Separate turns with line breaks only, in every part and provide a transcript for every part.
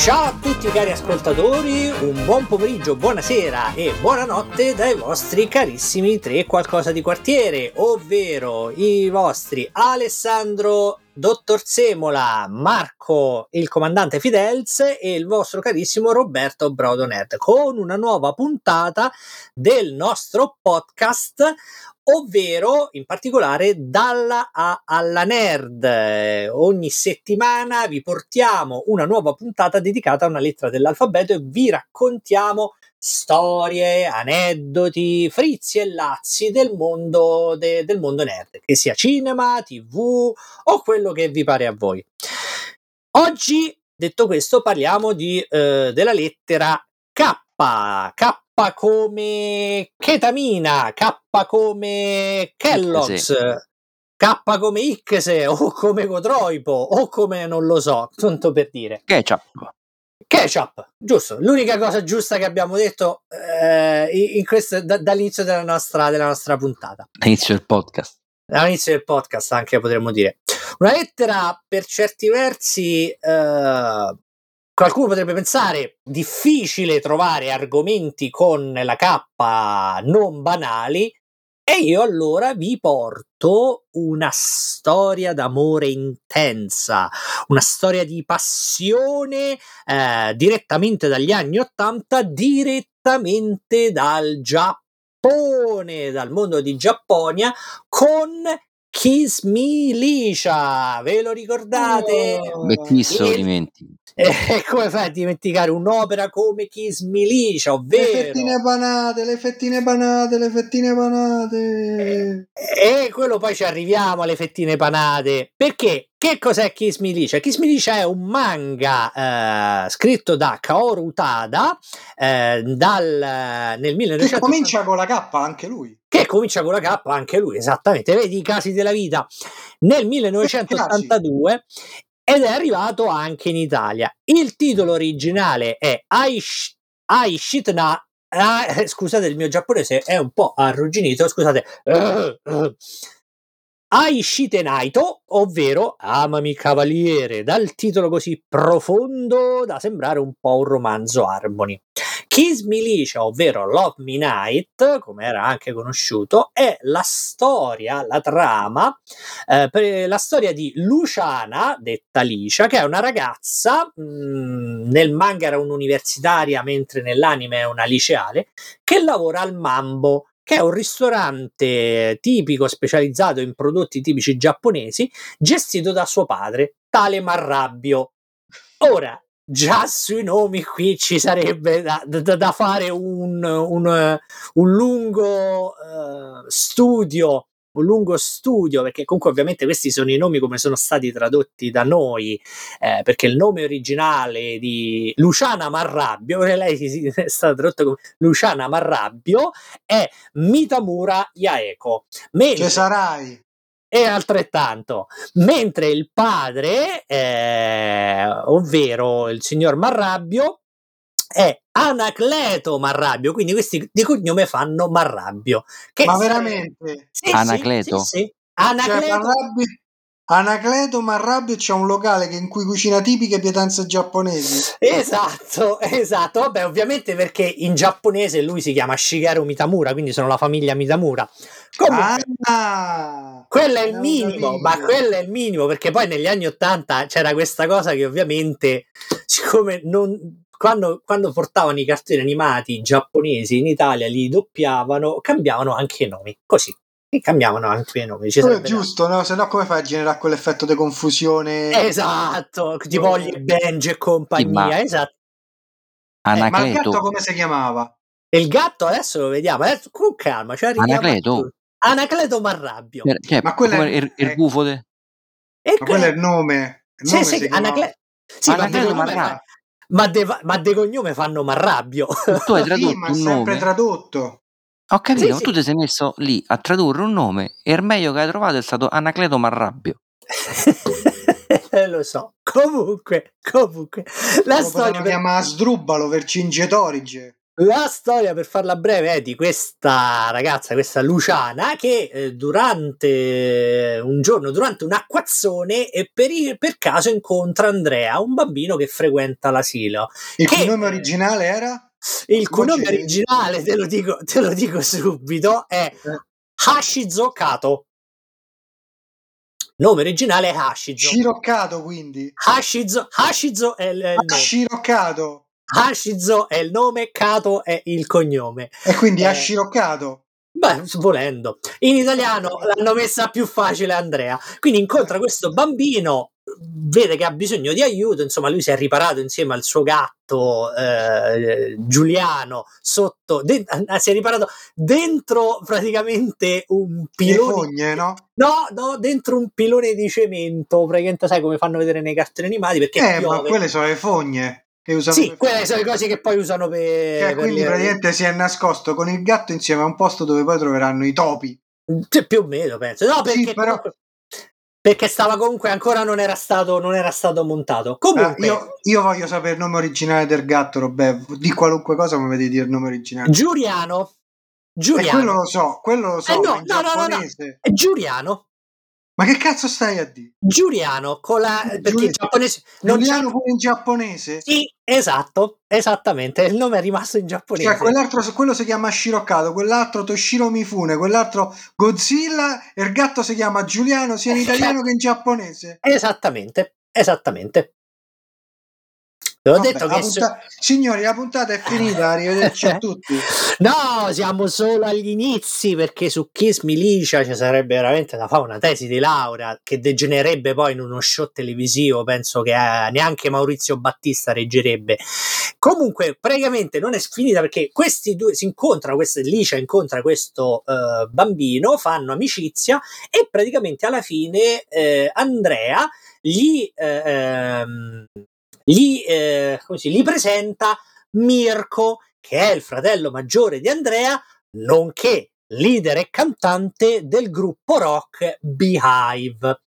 Ciao a tutti cari ascoltatori, un buon pomeriggio, buonasera e buonanotte dai vostri carissimi tre qualcosa di quartiere, ovvero i vostri Alessandro Dottor Semola, Marco il comandante Fidels e il vostro carissimo Roberto Brodonet con una nuova puntata del nostro podcast ovvero in particolare dalla A alla Nerd. Ogni settimana vi portiamo una nuova puntata dedicata a una lettera dell'alfabeto e vi raccontiamo storie, aneddoti, frizzi e lazzi del mondo, de, del mondo nerd, che sia cinema, tv o quello che vi pare a voi. Oggi, detto questo, parliamo di, eh, della lettera K. K come ketamina, K come Kellogg's, K come Icse o come Cotroipo o come non lo so, tanto per dire.
Ketchup.
Ketchup, giusto, l'unica cosa giusta che abbiamo detto eh, in questo, da, dall'inizio della nostra, della nostra puntata.
All'inizio del podcast.
All'inizio del podcast anche potremmo dire. Una lettera per certi versi eh, qualcuno potrebbe pensare difficile trovare argomenti con la K non banali e io allora vi porto una storia d'amore intensa, una storia di passione eh, direttamente dagli anni Ottanta, direttamente dal Giappone, dal mondo di Giapponia, con Kiss Me Liscia, ve lo ricordate?
Oh, lo dimentichi.
E come fai a dimenticare un'opera come Kiss Me Liscia, ovvero...
Le fettine panate, le fettine panate, le fettine panate...
E, e quello poi ci arriviamo alle fettine panate, perché che cos'è Kiss Me Liscia? Kiss Me Liscia è un manga eh, scritto da Kaoru Utada eh, dal, nel 1900...
Che comincia con la K anche lui
che comincia con la K anche lui, esattamente, vedi i casi della vita, nel 1982 ed è arrivato anche in Italia. Il titolo originale è Aish, Aishitna, ah, scusate il mio giapponese è un po' arrugginito, scusate, uh, uh, Aishite Naito, ovvero Amami Cavaliere, dal titolo così profondo da sembrare un po' un romanzo Harmony. Kiss Militia, ovvero Love Me Night, come era anche conosciuto, è la storia, la trama, eh, la storia di Luciana, detta Licia, che è una ragazza, mh, mm, nel manga era un'universitaria, mentre nell'anime è una liceale, che lavora al Mambo che è un ristorante tipico specializzato in prodotti tipici giapponesi, gestito da suo padre, tale Marrabbio. Ora, già sui nomi qui ci sarebbe da, da, da fare un, un, un lungo uh, studio un lungo studio, perché comunque ovviamente questi sono i nomi come sono stati tradotti da noi, eh, perché il nome originale di Luciana Marrabbio, lei è stata tradotta come Luciana Marrabbio, è Mitamura Yaeko.
Mentre, Cesarai.
E altrettanto, mentre il padre, eh, ovvero il signor Marrabbio, è Anacleto Marrabbio, quindi questi di cognome fanno Marrabbio.
Che Ma veramente?
Sì, Anacleto?
Sì, sì, Anacleto. Cioè, Marrabbio, Anacleto Marrabbio c'è un locale in cui cucina tipiche pietanze giapponesi.
Esatto, esatto. Vabbè, ovviamente perché in giapponese lui si chiama Shigeru Mitamura, quindi sono la famiglia Mitamura. Comunque, ah, quello è il minimo, ma quello è il minimo perché poi negli anni Ottanta c'era questa cosa che ovviamente, siccome non quando, quando, portavano i cartoni animati giapponesi in Italia, li doppiavano, cambiavano anche i nomi, così. E cambiavano anche i nomi.
Ci è giusto, no? Se no, come fai a generare quell'effetto di confusione?
Esatto, tipo gli Benji e compagnia. Sì, esatto.
Eh, ma il gatto come si chiamava?
Il gatto adesso lo vediamo, adesso con calma. Cioè
Anacleto.
Anacleto Marrabbio.
Cioè, ma quello è il, il gufo de...
Ma quello è il nome. Il
sì, nome sì, Anacle... sì, Anacleto Marrabbio ma de, ma de cognome fanno Marrabbio.
Tu hai tradotto sì,
ma
un
sempre
nome.
tradotto.
Ho capito, sì, ma tu ti sei messo lì a tradurre un nome e il meglio che hai trovato è stato Anacleto Marrabbio.
Eh, lo so. Comunque, comunque, la
Lo
storia
per... chiama Sdrubalo, Vercingetorige.
La storia, per farla breve, è di questa ragazza, questa Luciana, che eh, durante un giorno, durante un acquazzone, e per, per, caso incontra Andrea, un bambino che frequenta l'asilo.
Il
che,
nome originale era?
Il nome originale, te lo, dico, te lo dico subito, è eh. Hashizo Kato. Nome originale è Hashizo.
Sciroccato quindi.
Hashizo, Hashizo è il, il
nome. Sciroccato.
Hashizo è il nome, Kato è il cognome.
E quindi eh, ha sciroccato.
Beh, volendo. In italiano l'hanno messa più facile Andrea. Quindi incontra questo bambino, vede che ha bisogno di aiuto, insomma lui si è riparato insieme al suo gatto eh, Giuliano sotto, de- si è riparato dentro praticamente un pilone.
Fogne, no?
No, no, dentro un pilone di cemento, praticamente sai come fanno vedere nei cartoni animati perché
Eh, piove. ma quelle sono le fogne. Che usano
sì, quelle sono le cose che poi usano per.
Cioè,
per
quindi
le...
praticamente si è nascosto con il gatto insieme a un posto dove poi troveranno i topi.
Cioè, più o meno, penso. No, perché,
sì, però...
perché stava comunque ancora non era stato, non era stato montato. Comunque,
ah, io, io, voglio sapere il nome originale del gatto, Robè. Di qualunque cosa mi vedi dire il nome originale.
Giuliano. Giuliano.
E quello lo so, quello lo so.
Eh no, no, no, no, no, È Giuliano.
Ma che cazzo stai a dire?
Giuliano con la perché
Giul-
in giapponese
non Giuliano pure in giapponese?
Sì, esatto, esattamente, il nome è rimasto in giapponese.
Cioè, quell'altro quello si chiama Shiroccato, quell'altro Toshiro Mifune, quell'altro Godzilla e il gatto si chiama Giuliano sia in italiano che in giapponese.
Esattamente, esattamente. L'ho Vabbè, detto che
punta... Signori, la puntata è finita, arrivederci a tutti.
No, siamo solo agli inizi perché su Kiss Milicia ci sarebbe veramente da fare una tesi di laurea che degenererebbe poi in uno show televisivo, penso che eh, neanche Maurizio Battista reggerebbe. Comunque, praticamente non è finita perché questi due si incontrano, questa Licia incontra questo uh, bambino, fanno amicizia e praticamente alla fine eh, Andrea gli eh, ehm, gli, eh, così, gli presenta Mirko, che è il fratello maggiore di Andrea, nonché leader e cantante del gruppo rock Beehive.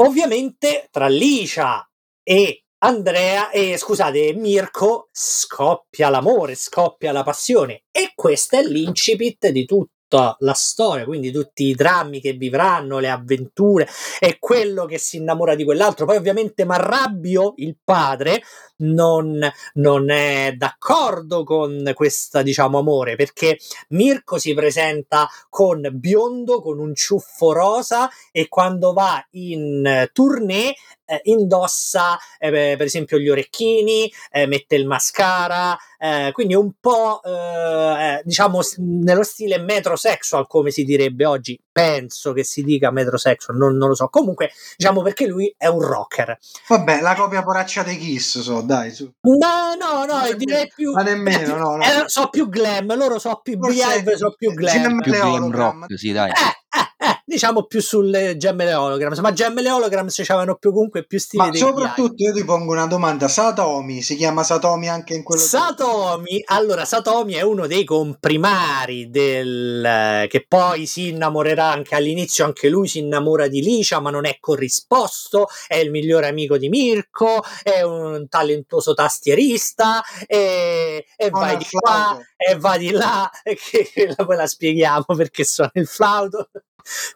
Ovviamente tra Licia e Andrea, e scusate, Mirko scoppia l'amore, scoppia la passione e questo è l'incipit di tutto tutta la storia, quindi tutti i drammi che vivranno, le avventure e quello che si innamora di quell'altro. Poi ovviamente Marrabbio, il padre, non, non è d'accordo con questo diciamo amore perché Mirko si presenta con biondo, con un ciuffo rosa e quando va in tournée eh, indossa eh, per esempio gli orecchini, eh, mette il mascara, eh, quindi un po' eh, eh, diciamo nello stile metrosexual come si direbbe oggi, penso che si dica metrosexual, non, non lo so, comunque diciamo perché lui è un rocker.
Vabbè, la copia poraccia dei Kiss, so, dai, su.
No, no, no, direi più...
Ma nemmeno, no, no.
so più glam, loro so più Beehive, so più glam.
Più glam rock, sì, dai.
Eh, eh, diciamo più sulle gemme le holograms, ma gemme le holograms c'avevano più comunque più stili.
Ma soprattutto io ti pongo una domanda: Satomi si chiama Satomi anche in quello
Satomi, allora Satomi è uno dei comprimari del che poi si innamorerà anche all'inizio, anche lui si innamora di Licia, ma non è corrisposto, è il migliore amico di Mirko, è un talentuoso tastierista e, e vai di qua e va di là, e che poi la spieghiamo perché suona il flauto.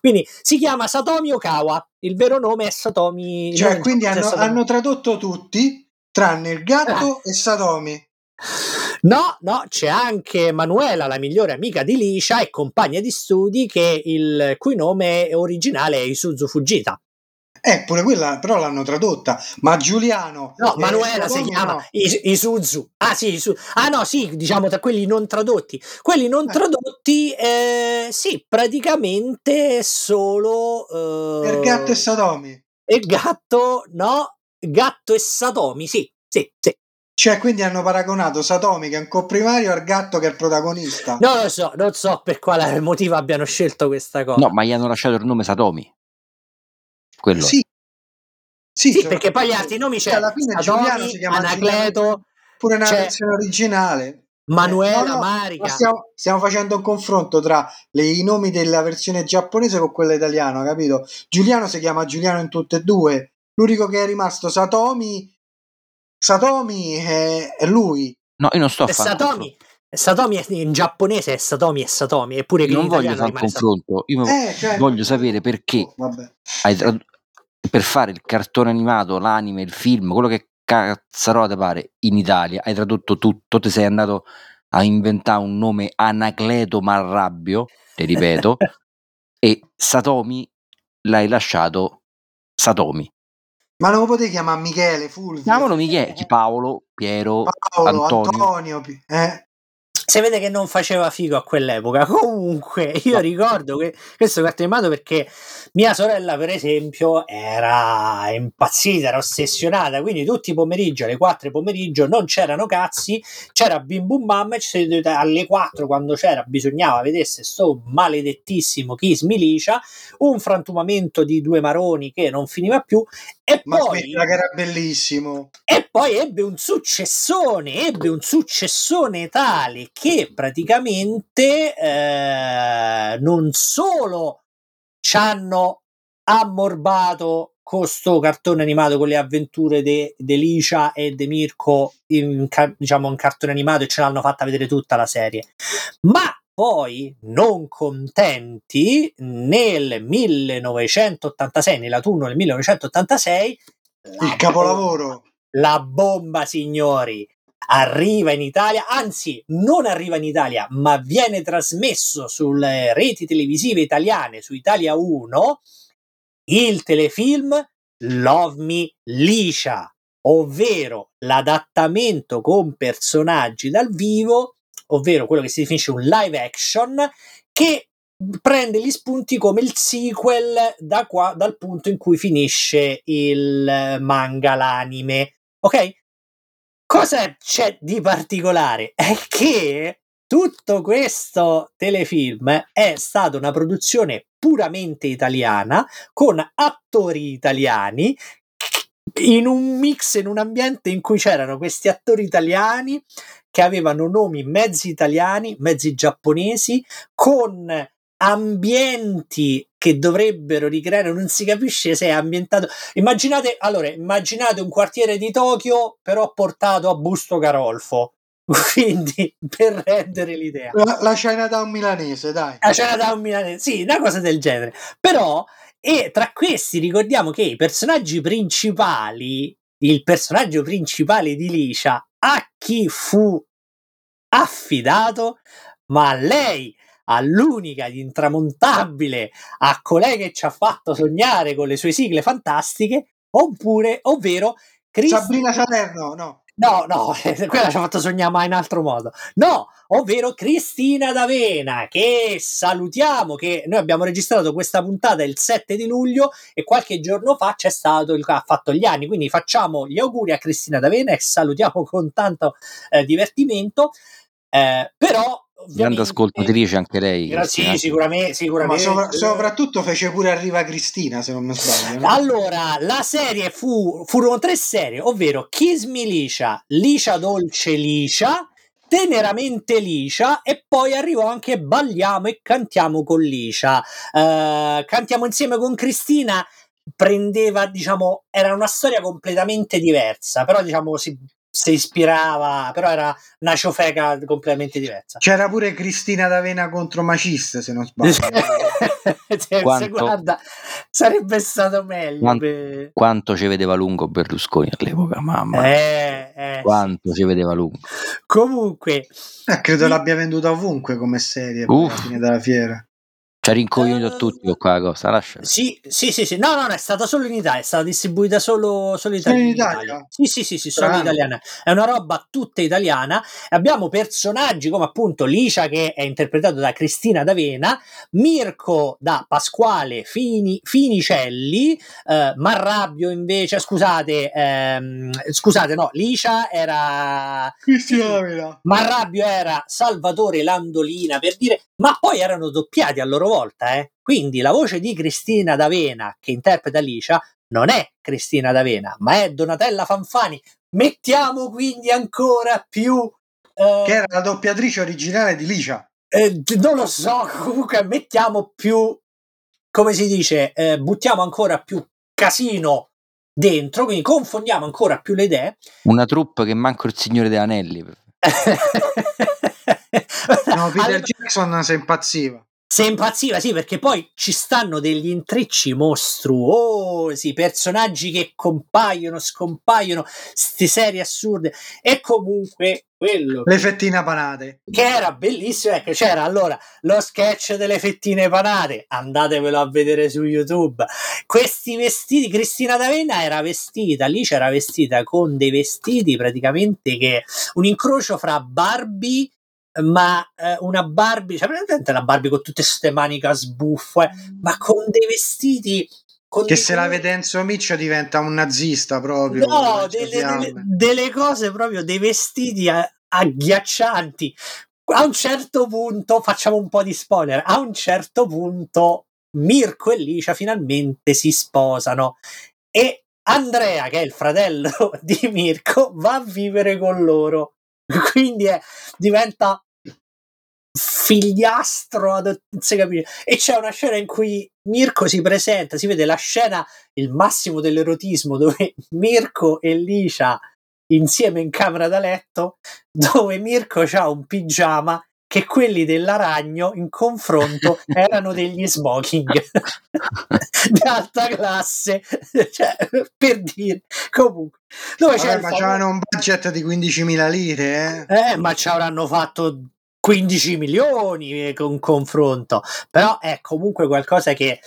Quindi si chiama Satomi Okawa, il vero nome è Satomi.
Cioè, quindi hanno, Satomi. hanno, tradotto tutti, tranne il gatto eh. e Satomi.
No, no, c'è anche Manuela, la migliore amica di Licia e compagna di studi, che il cui nome originale è Isuzu Fujita.
Eh, pure quella però l'hanno tradotta. Ma Giuliano.
No, eh, Manuela si chiama no. Isuzu. Ah, sì, Isu... ah, no, sì, diciamo tra quelli non tradotti. Quelli non eh. tradotti, eh, sì, praticamente solo.
Eh... Il gatto e Satomi.
Il gatto, no, gatto e Satomi, sì, sì, sì.
Cioè, quindi hanno paragonato Satomi, che è un comprimario, al gatto che è il protagonista.
No, lo so, non so per quale motivo abbiano scelto questa cosa.
No, ma gli hanno lasciato il nome Satomi. Quello.
Sì,
sì, sì cioè, perché poi gli altri nomi c'è
alla fine Giuliano si chiama
Anacleto,
pure nella versione originale.
Manuela, eh, no, no, Marica.
Stiamo, stiamo, facendo un confronto tra le, i nomi della versione giapponese con quella italiana, capito? Giuliano si chiama Giuliano in tutte e due. L'unico che è rimasto Satomi Satomi è, è lui,
No, io non sto a fare
Satomi, Satomi è- in giapponese è Satomi e Satomi, eppure che
non voglio fare un confronto, io
Eh, cioè-
voglio sapere perché
Oh,
trad- per fare il cartone animato, l'anime, il film, quello che cazzarola te pare in Italia, hai tradotto tutto, ti sei andato a inventare un nome Anacleto Marrabbio, ti ripeto, e Satomi l'hai lasciato Satomi.
Ma non lo potevi chiamare Michele, Fulvio?
Chiamalo Michele, Paolo, Piero,
Paolo,
Antonio.
Antonio. Eh.
Si vede che non faceva figo a quell'epoca. Comunque, io ricordo che questo cartone animato perché mia sorella, per esempio, era impazzita, era ossessionata. Quindi tutti i pomeriggi, alle 4 di pomeriggio, non c'erano cazzi, c'era Bim Bum Bam. E alle 4, quando c'era, bisognava vedesse sto maledettissimo Kiss Milicia, un frantumamento di due maroni che non finiva più. E
Ma
poi.
che era bellissimo.
E poi ebbe un successone, ebbe un successone tale che praticamente eh, non solo ci hanno ammorbato con sto cartone animato con le avventure di Licia e di Mirko in, diciamo in cartone animato e ce l'hanno fatta vedere tutta la serie ma poi non contenti nel 1986 nell'autunno del 1986
Il capolavoro.
la bomba, signori, arriva in Italia, anzi, non arriva in Italia, ma viene trasmesso sulle reti televisive italiane, su Italia 1, il telefilm Love Me Liscia, ovvero l'adattamento con personaggi dal vivo, ovvero quello che si definisce un live action, che prende gli spunti come il sequel da qua, dal punto in cui finisce il manga, l'anime. Ok? Cosa c'è di particolare? È che tutto questo telefilm è stata una produzione puramente italiana con attori italiani in un mix, in un ambiente in cui c'erano questi attori italiani che avevano nomi mezzi italiani, mezzi giapponesi, con ambienti che dovrebbero ricreare, non si capisce se è ambientato. Immaginate, allora, immaginate un quartiere di Tokyo, però portato a Busto Carolfo. Quindi, per rendere l'idea.
La, la Chinatown milanese, dai.
La Chinatown milanese, sì, una cosa del genere. Però, e tra questi ricordiamo che i personaggi principali, il personaggio principale di Licia, a chi fu affidato? Ma a lei, all'unica intramontabile, a colei che ci ha fatto sognare con le sue sigle fantastiche, oppure, ovvero Cristina
Sabrina Salerno, no.
No, no, quella ci ha fatto sognare ma in altro modo. No, ovvero Cristina D'Avena, che salutiamo, che noi abbiamo registrato questa puntata il 7 di luglio e qualche giorno fa c'è stato il ha fatto gli anni, quindi facciamo gli auguri a Cristina D'Avena e salutiamo con tanto eh, divertimento. Eh, però
Grande ascoltatrice anche lei.
Gra-
Cristina.
Sì, sicuramente,
Ma
sicuramente.
sopra- soprattutto fece pure Arriva Cristina, se non mi sbaglio. no?
Allora, la serie fu, furono tre serie, ovvero Kiss Me Licia, Licia Dolce Licia, Teneramente Licia e poi arrivò anche Balliamo e cantiamo con Licia. Eh, cantiamo insieme con Cristina, prendeva, diciamo, era una storia completamente diversa, però diciamo si, si ispirava, però era una ciofeca completamente diversa.
C'era pure Cristina D'Avena contro Maciste, se non sbaglio.
Se-
Quanto-
guarda, sarebbe stato meglio.
Quanto-
per-
Quanto ci vedeva lungo Berlusconi all'epoca, mamma.
Eh, eh,
Quanto ci vedeva lungo.
Comunque,
Eh, credo l'abbia venduta ovunque come serie poi alla
Uff.
fine della fiera.
Ci ha rincoglionito
Eh,
a tutti quella cosa, lascia.
sì, sì, sì, sì, no, no, no, è stata solo in Italia, è stata distribuita solo, solo in
Solo in
Italia.
Italia?
Sì, sì, sì, sì, solo italiana. È una roba tutta italiana. Abbiamo personaggi come appunto Licia che è interpretato da Cristina D'Avena, Mirko da Pasquale Fini- Finicelli, eh, Marrabbio invece, scusate, ehm, scusate, no, Licia era
Cristina D'Avena.
Marrabbio era Salvatore Landolina per dire, ma poi erano doppiati a loro volta, eh. Quindi la voce di Cristina D'Avena che interpreta Alicia non è Cristina D'Avena, ma è Donatella Fanfani. Mettiamo quindi ancora più eh,
Che era la doppiatrice originale di Licia.
eh, non lo so, comunque mettiamo più, come si dice, eh, buttiamo ancora più casino dentro, quindi confondiamo ancora più le idee.
Una troupe che manco il Signore dei Anelli.
no, Peter allora, Jackson si impazziva.
Se impazziva, sì, perché poi ci stanno degli intrecci mostruosi, personaggi che compaiono, scompaiono, queste serie assurde. E comunque quello.
Le fettine panate.
Che era bellissimo, ecco, c'era allora lo sketch delle fettine panate, andatevelo a vedere su YouTube. Questi vestiti, Cristina D'Avena era vestita, lì c'era vestita con dei vestiti praticamente che un incrocio fra Barbie ma eh, una Barbie, cioè praticamente la Barbie con tutte queste maniche sbuffe, ma con dei vestiti
che dei se la vede Enzo Miccio diventa un nazista proprio.
No, delle, delle, delle, cose proprio, dei vestiti agghiaccianti. A un certo punto, facciamo un po' di spoiler, a un certo punto Mirko e Licia finalmente si sposano e Andrea, che è il fratello di Mirko, va a vivere con loro. Quindi è, diventa figliastro ad, e c'è una scena in cui Mirko si presenta, si vede la scena, il massimo dell'erotismo dove Mirko e Licia insieme in camera da letto dove Mirko ha un pigiama che quelli dell'Aragno in confronto erano degli smoking di alta classe. Cioè, per dire comunque.
Dove Vabbè, ma c'erano un budget di 15.000 lire
eh? eh ma ci avranno fatto 15 milioni con confronto, però è comunque qualcosa che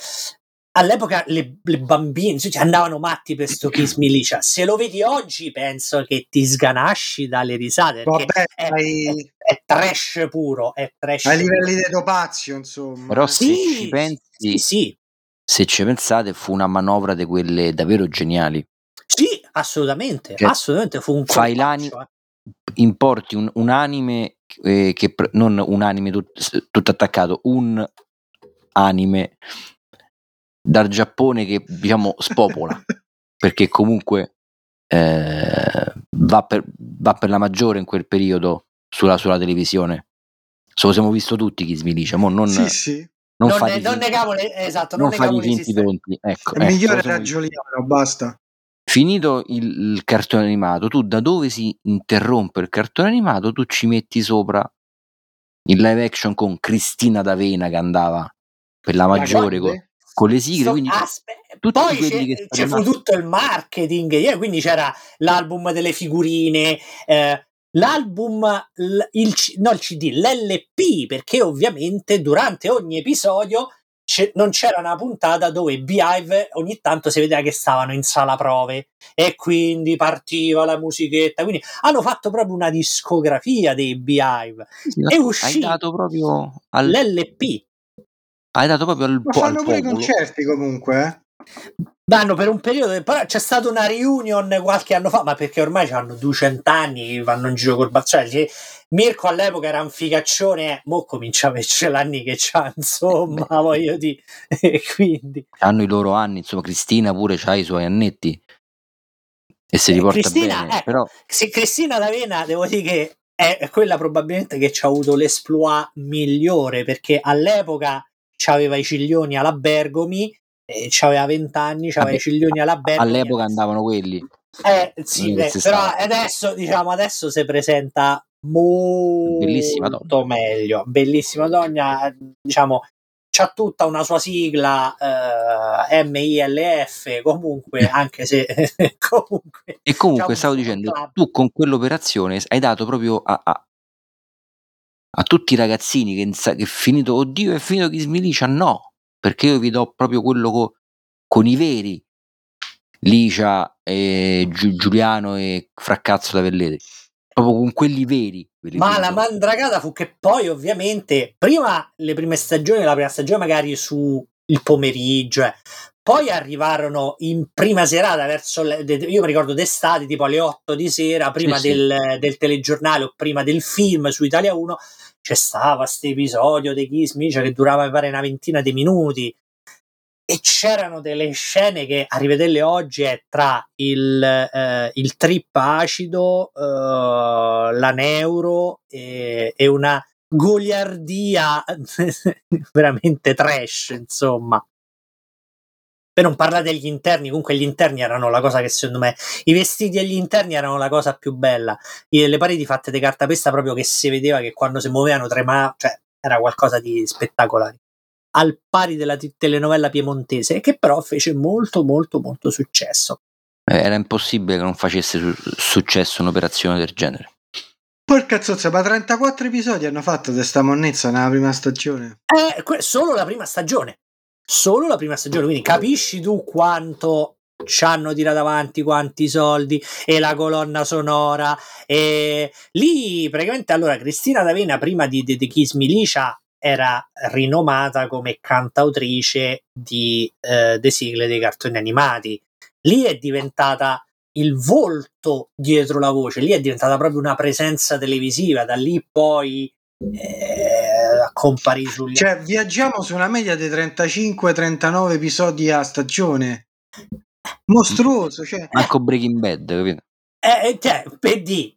all'epoca le, le bambine cioè, andavano matti per sto Kiss Milicia. Se lo vedi oggi, penso che ti sganasci dalle risate. Vabbè, è, hai... è, è, trash puro. È trash
a livelli di topazio, insomma.
Però se sì, ci pensi, sì, sì. se ci pensate, fu una manovra di quelle davvero geniali.
Sì, assolutamente. Che assolutamente fu un
fai l'anime, eh. Importi un, un anime eh, che non un anime tut, tutto attaccato, un anime dal Giappone che diciamo spopola perché comunque eh, va, per, va, per, la maggiore in quel periodo sulla, sulla televisione. Se lo siamo visto tutti chi svilicia, mo non,
sì, sì.
non, non, ne, non negavo le, esatto, non, non fai finti
tonti. Ecco,
il ecco, migliore era Giuliano, basta.
Finito il, il, cartone animato, tu da dove si interrompe il cartone animato, tu ci metti sopra il live action con Cristina D'Avena che andava per la maggiore con, con, le sigle. So, quindi
aspe- poi c'è, c'è fu tutto il marketing, yeah, quindi c'era l'album delle figurine. Eh, l'album, il, no il CD, l'LP, perché ovviamente durante ogni episodio non c'era una puntata dove Beehive ogni tanto si vedeva che stavano in sala prove e quindi partiva la musichetta. Quindi hanno fatto proprio una discografia dei Beehive.
Sì, e uscì hai dato proprio
al... l'LP.
Hai dato proprio al,
Ma fanno pure i concerti comunque, eh?
Danno per un periodo, però c'è stata una reunion qualche anno fa, ma perché ormai hanno 200 anni, vanno in giro col. Cioè, Mirko all'epoca era un figaccione, mo comincia a averci l'anni che c'ha, insomma, voglio dire, e quindi...
Hanno i loro anni, insomma, Cristina pure c'ha i suoi annetti e si riporta Cristina, bene, eh, però...
Se Cristina D'Avena, devo dire che è quella probabilmente che ci ha avuto l'esploit migliore, perché all'epoca aveva i ciglioni alla Bergomi, e aveva 20 anni, aveva i ciglioni alla Bergomi.
All'epoca andavano quelli.
Eh, sì, beh, però adesso, diciamo, adesso si presenta molto
bellissima donna.
meglio. Bellissima donna, diciamo, c'ha tutta una sua sigla eh, MILF comunque anche se comunque
e comunque stavo dicendo club. tu con quell'operazione hai dato proprio a, a, a tutti i ragazzini che, che è finito oddio è finito chi smilicia no perché io vi do proprio quello co, con i veri Licia e Gi- Giuliano e Fraccazzo da Velletri proprio con quelli veri.
Ma la mandragata fu che poi ovviamente prima le prime stagioni, la prima stagione magari su il pomeriggio, eh. poi arrivarono in prima serata verso le, io mi ricordo d'estate tipo alle 8 di sera prima sì, del, sì. del, telegiornale o prima del film su Italia 1 c'è stava questo episodio dei Gizmi cioè che durava pare una ventina di minuti e c'erano delle scene che a rivederle oggi è tra il, eh, il trip acido, eh, la neuro e, e una goliardia veramente trash, insomma. Per non parlare degli interni, comunque gli interni erano la cosa che secondo me, i vestiti agli interni erano la cosa più bella. Le pareti fatte di cartapesta proprio che si vedeva che quando si muovevano tremava, cioè era qualcosa di spettacolare. Al pari della telenovela piemontese, che però fece molto molto molto successo.
Eh, era impossibile che non facesse su- successo un'operazione del genere.
Porca zozza, ma 34 episodi hanno fatto di sta monnezza nella prima stagione.
Eh, que- solo la prima stagione solo la prima stagione, quindi capisci tu quanto ci hanno tirato avanti quanti soldi e la colonna sonora. E lì praticamente allora Cristina D'Avena prima di The Kiss Milicia era rinomata come cantautrice di eh, de sigle dei cartoni animati. Lì è diventata il volto dietro la voce lì è diventata proprio una presenza televisiva da lì poi eh, comparire sugli
Cioè, viaggiamo su una media di 35-39 episodi a stagione. Mostruoso, cioè.
Manco Breaking Bad, capito?
Eh, eh cioè, per di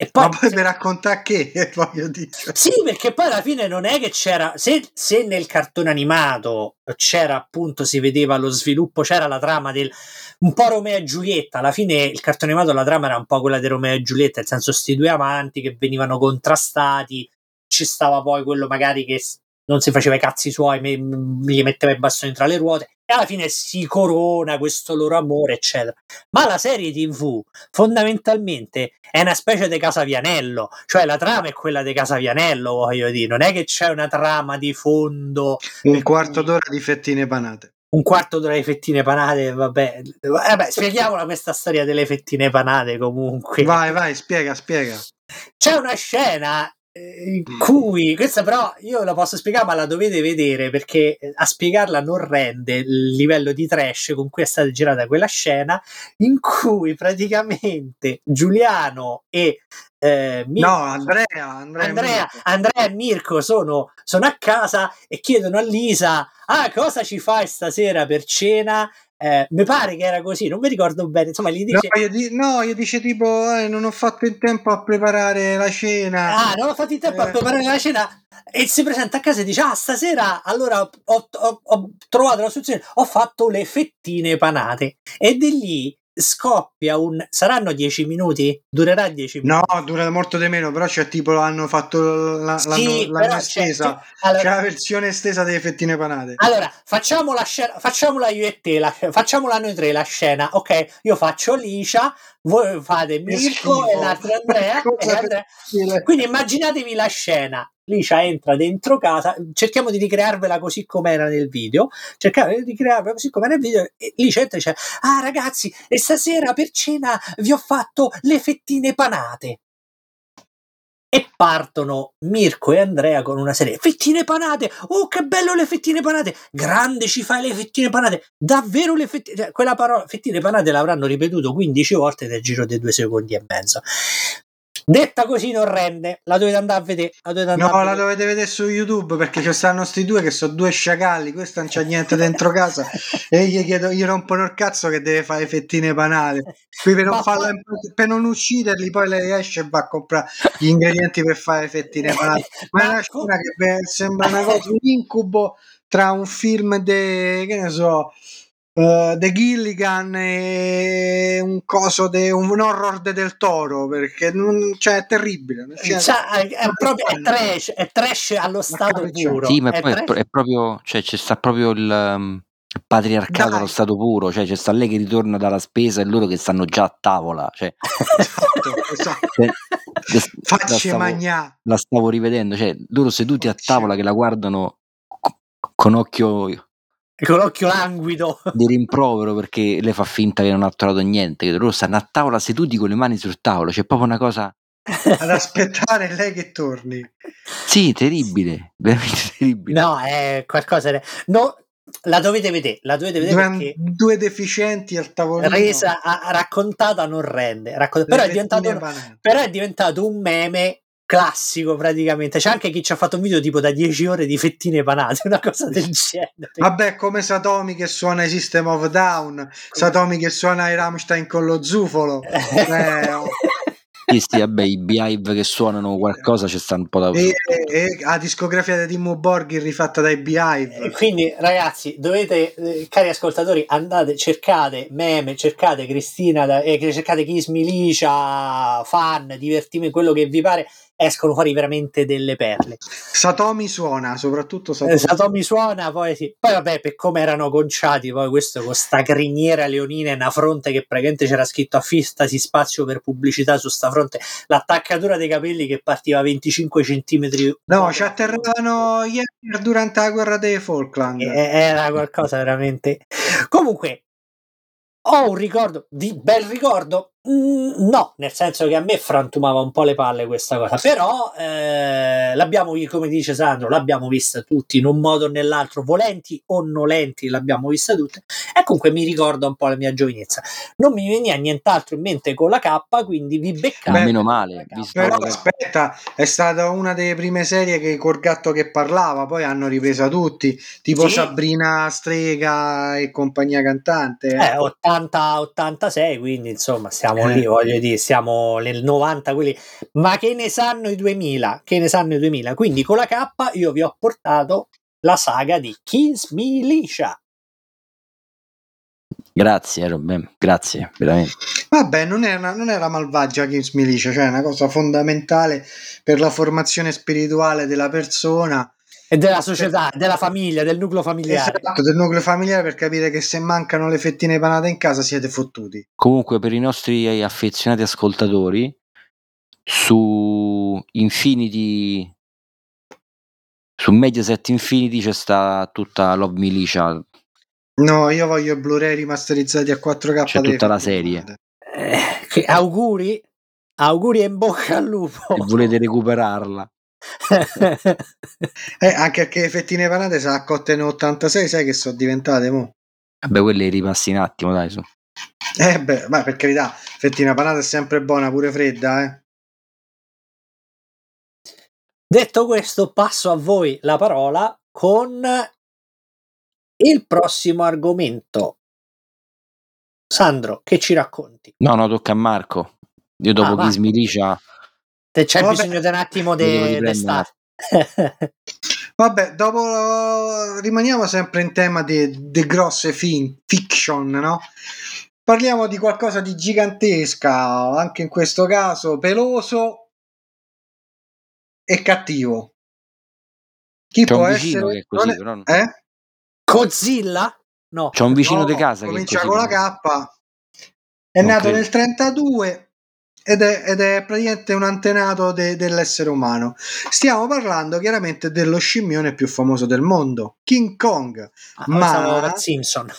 e poi, Ma poi per raccontare che voglio dire.
Sì, perché poi alla fine non è che c'era. Se, se, nel cartone animato c'era appunto, si vedeva lo sviluppo, c'era la trama del un po' Romeo e Giulietta. Alla fine il cartone animato, la trama era un po' quella di Romeo e Giulietta, nel senso, sti due amanti che venivano contrastati ci stava poi quello magari che non si faceva i cazzi suoi, mi, gli metteva i bastoni tra le ruote e alla fine si corona questo loro amore, eccetera. Ma la serie TV fondamentalmente è una specie di Casavianello, cioè la trama è quella di Casavianello, voglio dire, non è che c'è una trama di fondo.
Un quarto d'ora di fettine panate.
Un quarto d'ora di fettine panate, vabbè. vabbè spieghiamola questa storia delle fettine panate comunque.
Vai, vai, spiega, spiega.
C'è una scena in cui questa però io la posso spiegare ma la dovete vedere perché eh, a spiegarla non rende il livello di trash con cui è stata girata quella scena in cui praticamente Giuliano e
eh, Mirko, no Andrea Andrea,
Andrea, Andrea e Mirko sono, sono a casa e chiedono a Lisa ah cosa ci fai stasera per cena eh, mi pare che era così, non mi ricordo bene. Insomma, gli dice:
No, io, di- no, io dice tipo: eh, Non ho fatto in tempo a preparare la cena.
Ah, non ho fatto in tempo eh. a preparare la cena. E si presenta a casa e dice: Ah, stasera allora ho, ho, ho trovato la soluzione. Ho fatto le fettine panate. E di lì scoppia un saranno 10 minuti? Durerà 10 minuti?
No, dura molto di meno, però c'è tipo hanno fatto la, sì, l'hanno, l'hanno estesa. C'è, allora, c'è, la versione estesa delle fettine panate.
Allora, facciamo la scena, facciamola io e te, la, facciamola noi tre la scena, ok? Io faccio Licia, voi fate Mirko e l'altro Andrea, e Andrea. Quindi immaginatevi la scena Licia entra dentro casa, cerchiamo di ricrearvela così come era nel video, cerchiamo di ricrearvela così come era nel video e Licia entra e dice ah ragazzi e stasera per cena vi ho fatto le fettine panate. E partono Mirko e Andrea con una serie fettine panate! Oh che bello le fettine panate! Grande ci fai le fettine panate! Davvero le fettine cioè, quella parola fettine panate l'avranno ripetuto 15 volte nel giro di due secondi e mezzo Detta così non rende, la dovete andare a vedere. La dovete
no, a vedere. la dovete vedere su YouTube perché ci stanno sti due che sono due sciacalli. Questo non c'è niente dentro casa. e gli chiedo, gli rompono il cazzo che deve fare fettine panate. Qui per non, farla, per non ucciderli, poi lei esce e va a comprare gli ingredienti per fare fettine panate. Ma è una scena che sembra una cosa, un incubo tra un film de, che ne so, uh, The Gilligan e un coso de, un horror de del toro perché non, cioè, è terribile
cioè, cioè, è, è, proprio è trash, è trash allo stato puro.
Sì ma è poi è, proprio cioè c'è sta proprio il um, patriarcato allo stato puro cioè c'è sta lei che ritorna dalla spesa e loro che stanno già a tavola cioè, esatto, esatto.
facci magna
la stavo rivedendo cioè loro seduti a tavola che la guardano con occhio
con l'occhio languido.
Di rimprovero perché lei fa finta che non ha trovato niente che loro stanno a tavola seduti con le mani sul tavolo c'è proprio una cosa
ad aspettare lei che torni.
Sì terribile veramente terribile.
No è qualcosa no la dovete vedere, la dovete vedere
due, due deficienti al tavolino.
resa a, raccontata non rende raccont- però, è diventato, però è diventato un meme classico praticamente. C'è anche chi ci ha fatto un video tipo da 10 ore di fettine panate, una cosa del genere.
Vabbè, come Satomi che suona i System of Down, come... Satomi che suona i Rammstein con lo zufolo. eh, oh.
Sì, sì, vabbè, i Beehive che suonano qualcosa ci sta un po' da...
E, e la discografia di Timo Borghi rifatta dai Beehive.
Quindi, ragazzi, dovete, eh, cari ascoltatori, andate, cercate meme, cercate Cristina, da, eh, cercate Kiss Milicia, fan, divertimento, quello che vi pare escono fuori veramente delle perle.
Satomi suona, soprattutto
Satomi, eh, Satomi suona, poi sì. Poi vabbè, per come erano conciati, poi questo con sta criniera leonina e una fronte che praticamente c'era scritto affistasi spazio per pubblicità su sta fronte, l'attaccatura dei capelli che partiva a 25 centimetri.
No, ci atterravano ieri durante la guerra dei Falkland.
Era qualcosa veramente... Comunque, ho un ricordo di bel ricordo no, nel senso che a me frantumava un po' le palle questa cosa, però eh, l'abbiamo, come dice Sandro, l'abbiamo vista tutti in un modo o nell'altro, volenti o nolenti, l'abbiamo vista tutte, e comunque mi ricorda un po' la mia giovinezza. Non mi veniva nient'altro in mente con la K, quindi vi beccavo.
Meno male.
Però aspetta, è stata una delle prime serie che col gatto che parlava, poi hanno ripresa tutti, tipo sì. Sabrina Strega e compagnia cantante.
Eh, eh 80-86, quindi insomma stiamo siamo lì, voglio dire, siamo nel 90 quelli, ma che ne sanno i 2000? Che ne sanno i 2000? Quindi con la K io vi ho portato la saga di Kiss Militia.
Grazie Robben, grazie, veramente.
Vabbè, non era, non era malvagia Kiss Militia, cioè è una cosa fondamentale per la formazione spirituale della persona
e della società, della famiglia, del nucleo familiare.
Esatto, del nucleo familiare per capire che se mancano le fettine panate in casa siete fottuti.
Comunque, per i nostri affezionati ascoltatori, su Infinity, su Mediaset Infinity c'è sta tutta Love Militia.
No, io voglio Blu-ray rimasterizzati a 4K.
C'è tutta la serie.
Eh, auguri, auguri e in bocca al lupo.
Se volete recuperarla.
eh, anche perché fettine panate sono cotte in 86, sai che sono diventate mo?
Vabbè, quelle ripassi un attimo, dai su.
Eh beh, ma per carità, fettina panata è sempre buona, pure fredda, eh.
Detto questo, passo a voi la parola con il prossimo argomento. Sandro, che ci racconti?
No, no, tocca a Marco. Io dopo ah, chi smilicia
c'è Vabbè. bisogno di un attimo di de stare.
Vabbè, dopo rimaniamo sempre in tema di grosse fin, fiction, no? Parliamo di qualcosa di gigantesca, anche in questo caso peloso e cattivo.
Chi C'è può essere? Che è così, è... però...
eh? Godzilla? No.
C'è un vicino no, di casa
comincia con la K. È non nato credo. nel 32 ed è, ed è praticamente un antenato de, dell'essere umano. Stiamo parlando chiaramente dello scimmione più famoso del mondo, King Kong.
Ah, ma Simpson.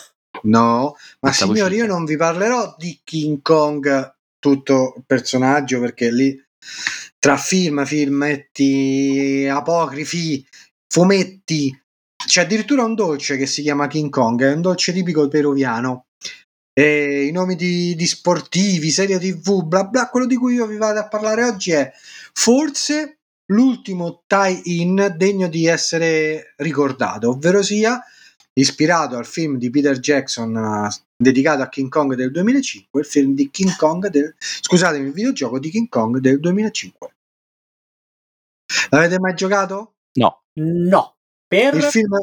No, ma signori, io non vi parlerò di King Kong, tutto il personaggio, perché lì tra film, filmetti apocrifi, fumetti, c'è addirittura un dolce che si chiama King Kong, è un dolce tipico peruviano eh, i nomi di, di, sportivi, serie tv, bla bla, quello di cui io vi vado a parlare oggi è forse l'ultimo tie-in degno di essere ricordato, ovvero sia ispirato al film di Peter Jackson uh, dedicato a King Kong del 2005, il film di King Kong del scusatemi, il videogioco di King Kong del 2005. L'avete mai giocato?
No.
No.
Per... Il film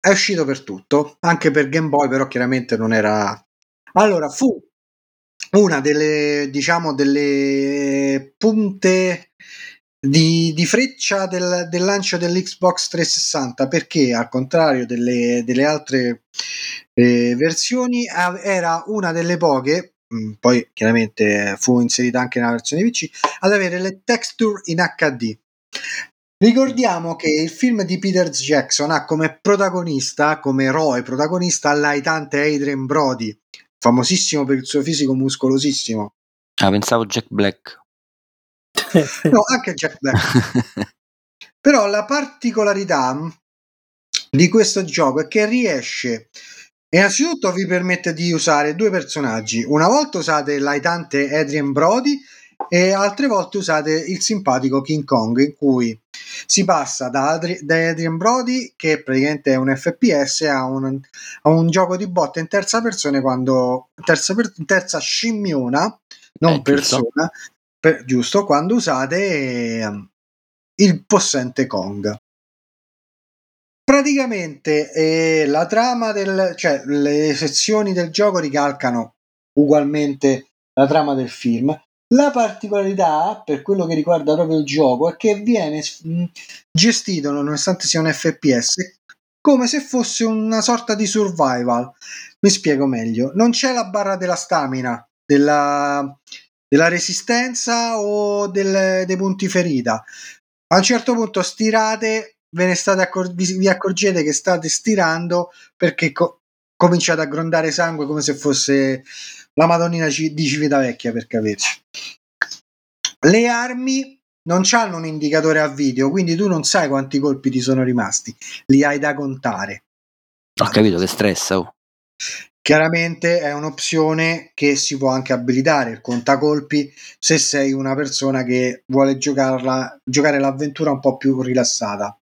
è uscito per tutto, anche per Game Boy, però chiaramente non era allora, fu una delle, diciamo, delle punte di, di freccia del, del, lancio dell'Xbox 360 perché al contrario delle, delle altre eh, versioni era una delle poche mm, poi chiaramente fu inserita anche nella versione PC ad avere le texture in HD Ricordiamo che il film di Peter Jackson ha come protagonista, come eroe protagonista, l'aitante Adrian Brody, famosissimo per il suo fisico muscolosissimo.
Ah, pensavo Jack Black.
no, anche Jack Black. Però la particolarità di questo gioco è che riesce innanzitutto vi permette di usare due personaggi. Una volta usate l'aitante Adrian Brody e altre volte usate il simpatico King Kong in cui si passa da, Adri- da Adrian Brody che praticamente è un FPS a un, a un gioco di botte in terza persona quando terza, per, terza scimmiona non eh, persona per, giusto, quando usate eh, il possente Kong. Praticamente eh, la trama del, cioè le sezioni del gioco ricalcano ugualmente la trama del film. La particolarità per quello che riguarda proprio il gioco è che viene gestito, nonostante sia un FPS, come se fosse una sorta di survival. Mi spiego meglio: non c'è la barra della stamina, della, della resistenza o del, dei punti ferita. A un certo punto stirate, ve ne state accor- vi accorgete che state stirando perché co- cominciate a grondare sangue come se fosse la Madonnina di Civitavecchia per capirci. Le armi non hanno un indicatore a video, quindi tu non sai quanti colpi ti sono rimasti, li hai da contare.
Ho capito che stressa. Oh.
Chiaramente è un'opzione che si può anche abilitare il contacolpi se sei una persona che vuole giocarla, giocare l'avventura un po' più rilassata.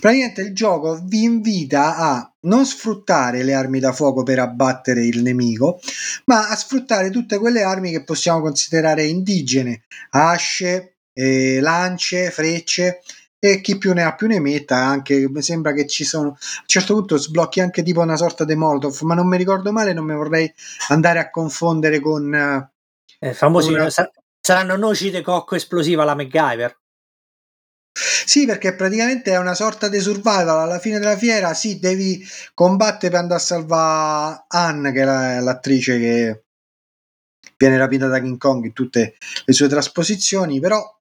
Praticamente il gioco vi invita a non sfruttare le armi da fuoco per abbattere il nemico, ma a sfruttare tutte quelle armi che possiamo considerare indigene, asce, eh, lance, frecce e chi più ne ha più ne metta anche mi sembra che ci sono a un certo punto sblocchi anche tipo una sorta di molotov ma non mi ricordo male non mi vorrei andare a confondere con
eh, famosi una... saranno noci di cocco esplosiva la MacGyver
sì, perché praticamente è una sorta di survival. Alla fine della fiera, sì, devi combattere per andare a salvare Anne, che è l'attrice che viene rapita da King Kong in tutte le sue trasposizioni, però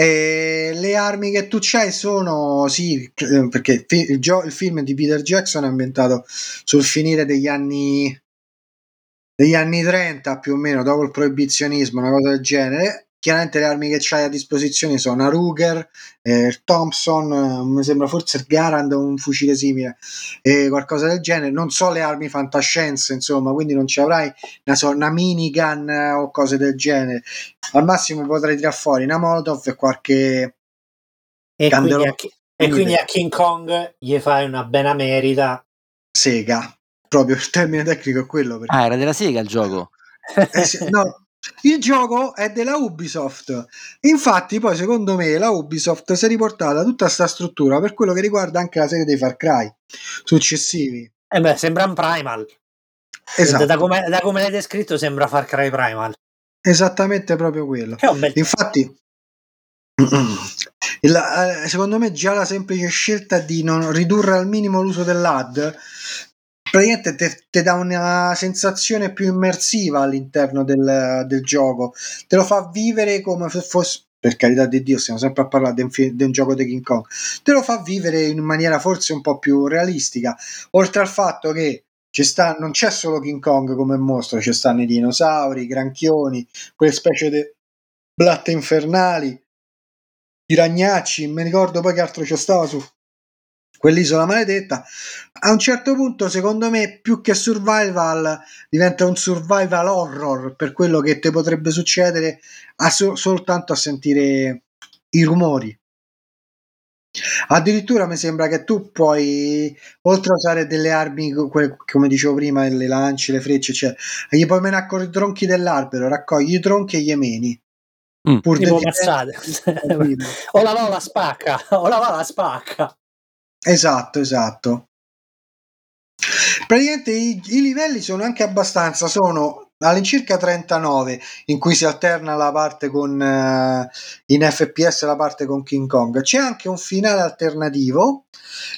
e le armi che tu c'hai sono, sì, perché il, gio- il, film di Peter Jackson è ambientato sul finire degli anni, degli anni 30 più o meno, dopo il proibizionismo, una cosa del genere. Chiaramente le armi che c'hai a disposizione sono una Ruger, eh, il Thompson, eh, mi sembra forse il Garand, un fucile simile, eh, qualcosa del genere. Non so le armi fantascienze, insomma, quindi non ci avrai una, so, una minigun eh, o cose del genere. Al massimo potrai tirare fuori una Molotov e qualche...
E quindi, a, e quindi a King Kong gli fai una bella merita.
Sega, proprio il termine tecnico è quello.
Perché... Ah, era della Sega il gioco.
Eh, sì, no, il gioco è della Ubisoft. Infatti, poi secondo me la Ubisoft si è riportata tutta questa struttura per quello che riguarda anche la serie dei Far Cry successivi.
Eh beh, sembra un Primal. Esatto. Da come, da come l'hai descritto sembra Far Cry Primal.
Esattamente proprio quello. Bel... Infatti, eh, secondo me già la semplice scelta di non ridurre al minimo l'uso dell'AD praticamente ti dà una sensazione più immersiva all'interno del, del, gioco, te lo fa vivere come se fosse, per carità di Dio, stiamo sempre a parlare di un, di un gioco di King Kong, te lo fa vivere in maniera forse un po' più realistica, oltre al fatto che sta, non c'è solo King Kong come mostro, ci stanno i dinosauri, i granchioni, quelle specie di blatte infernali, i ragnacci, mi ricordo poi che altro c'è stava su quell'isola maledetta. A un certo punto, secondo me, più che survival, diventa un survival horror per quello che ti potrebbe succedere a so- soltanto a sentire i rumori. Addirittura mi sembra che tu puoi, oltre a usare delle armi, come dicevo prima, le lance, le frecce, cioè, gli puoi menare con i tronchi dell'albero, raccogli i tronchi e gli emeni.
Mm. Pur tipo cazzate. o la va la spacca, o la va la spacca.
Esatto, esatto. Praticamente i, i livelli sono anche abbastanza, sono all'incirca 39 in cui si alterna la parte con uh, in FPS la parte con King Kong c'è anche un finale alternativo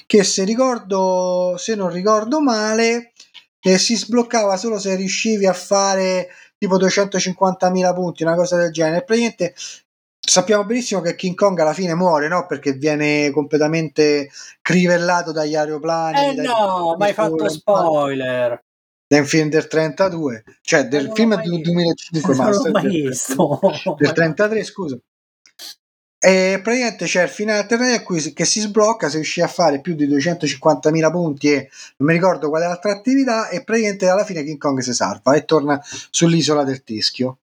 che se ricordo se non ricordo male eh, si sbloccava solo se riuscivi a fare tipo 250.000 punti una cosa del genere praticamente sappiamo benissimo che King Kong alla fine muore, no? Perché viene completamente crivellato dagli aeroplani.
Eh no, ma hai fatto spoiler.
Del film del 32, cioè del film del 2005,
non l'ho mai visto.
Del 33, scusa. E praticamente c'è il finale alternativo qui che si sblocca se riuscì a fare più di 250.000 punti e non mi ricordo quale altra attività e praticamente alla fine King Kong si salva e torna sull'isola del Teschio.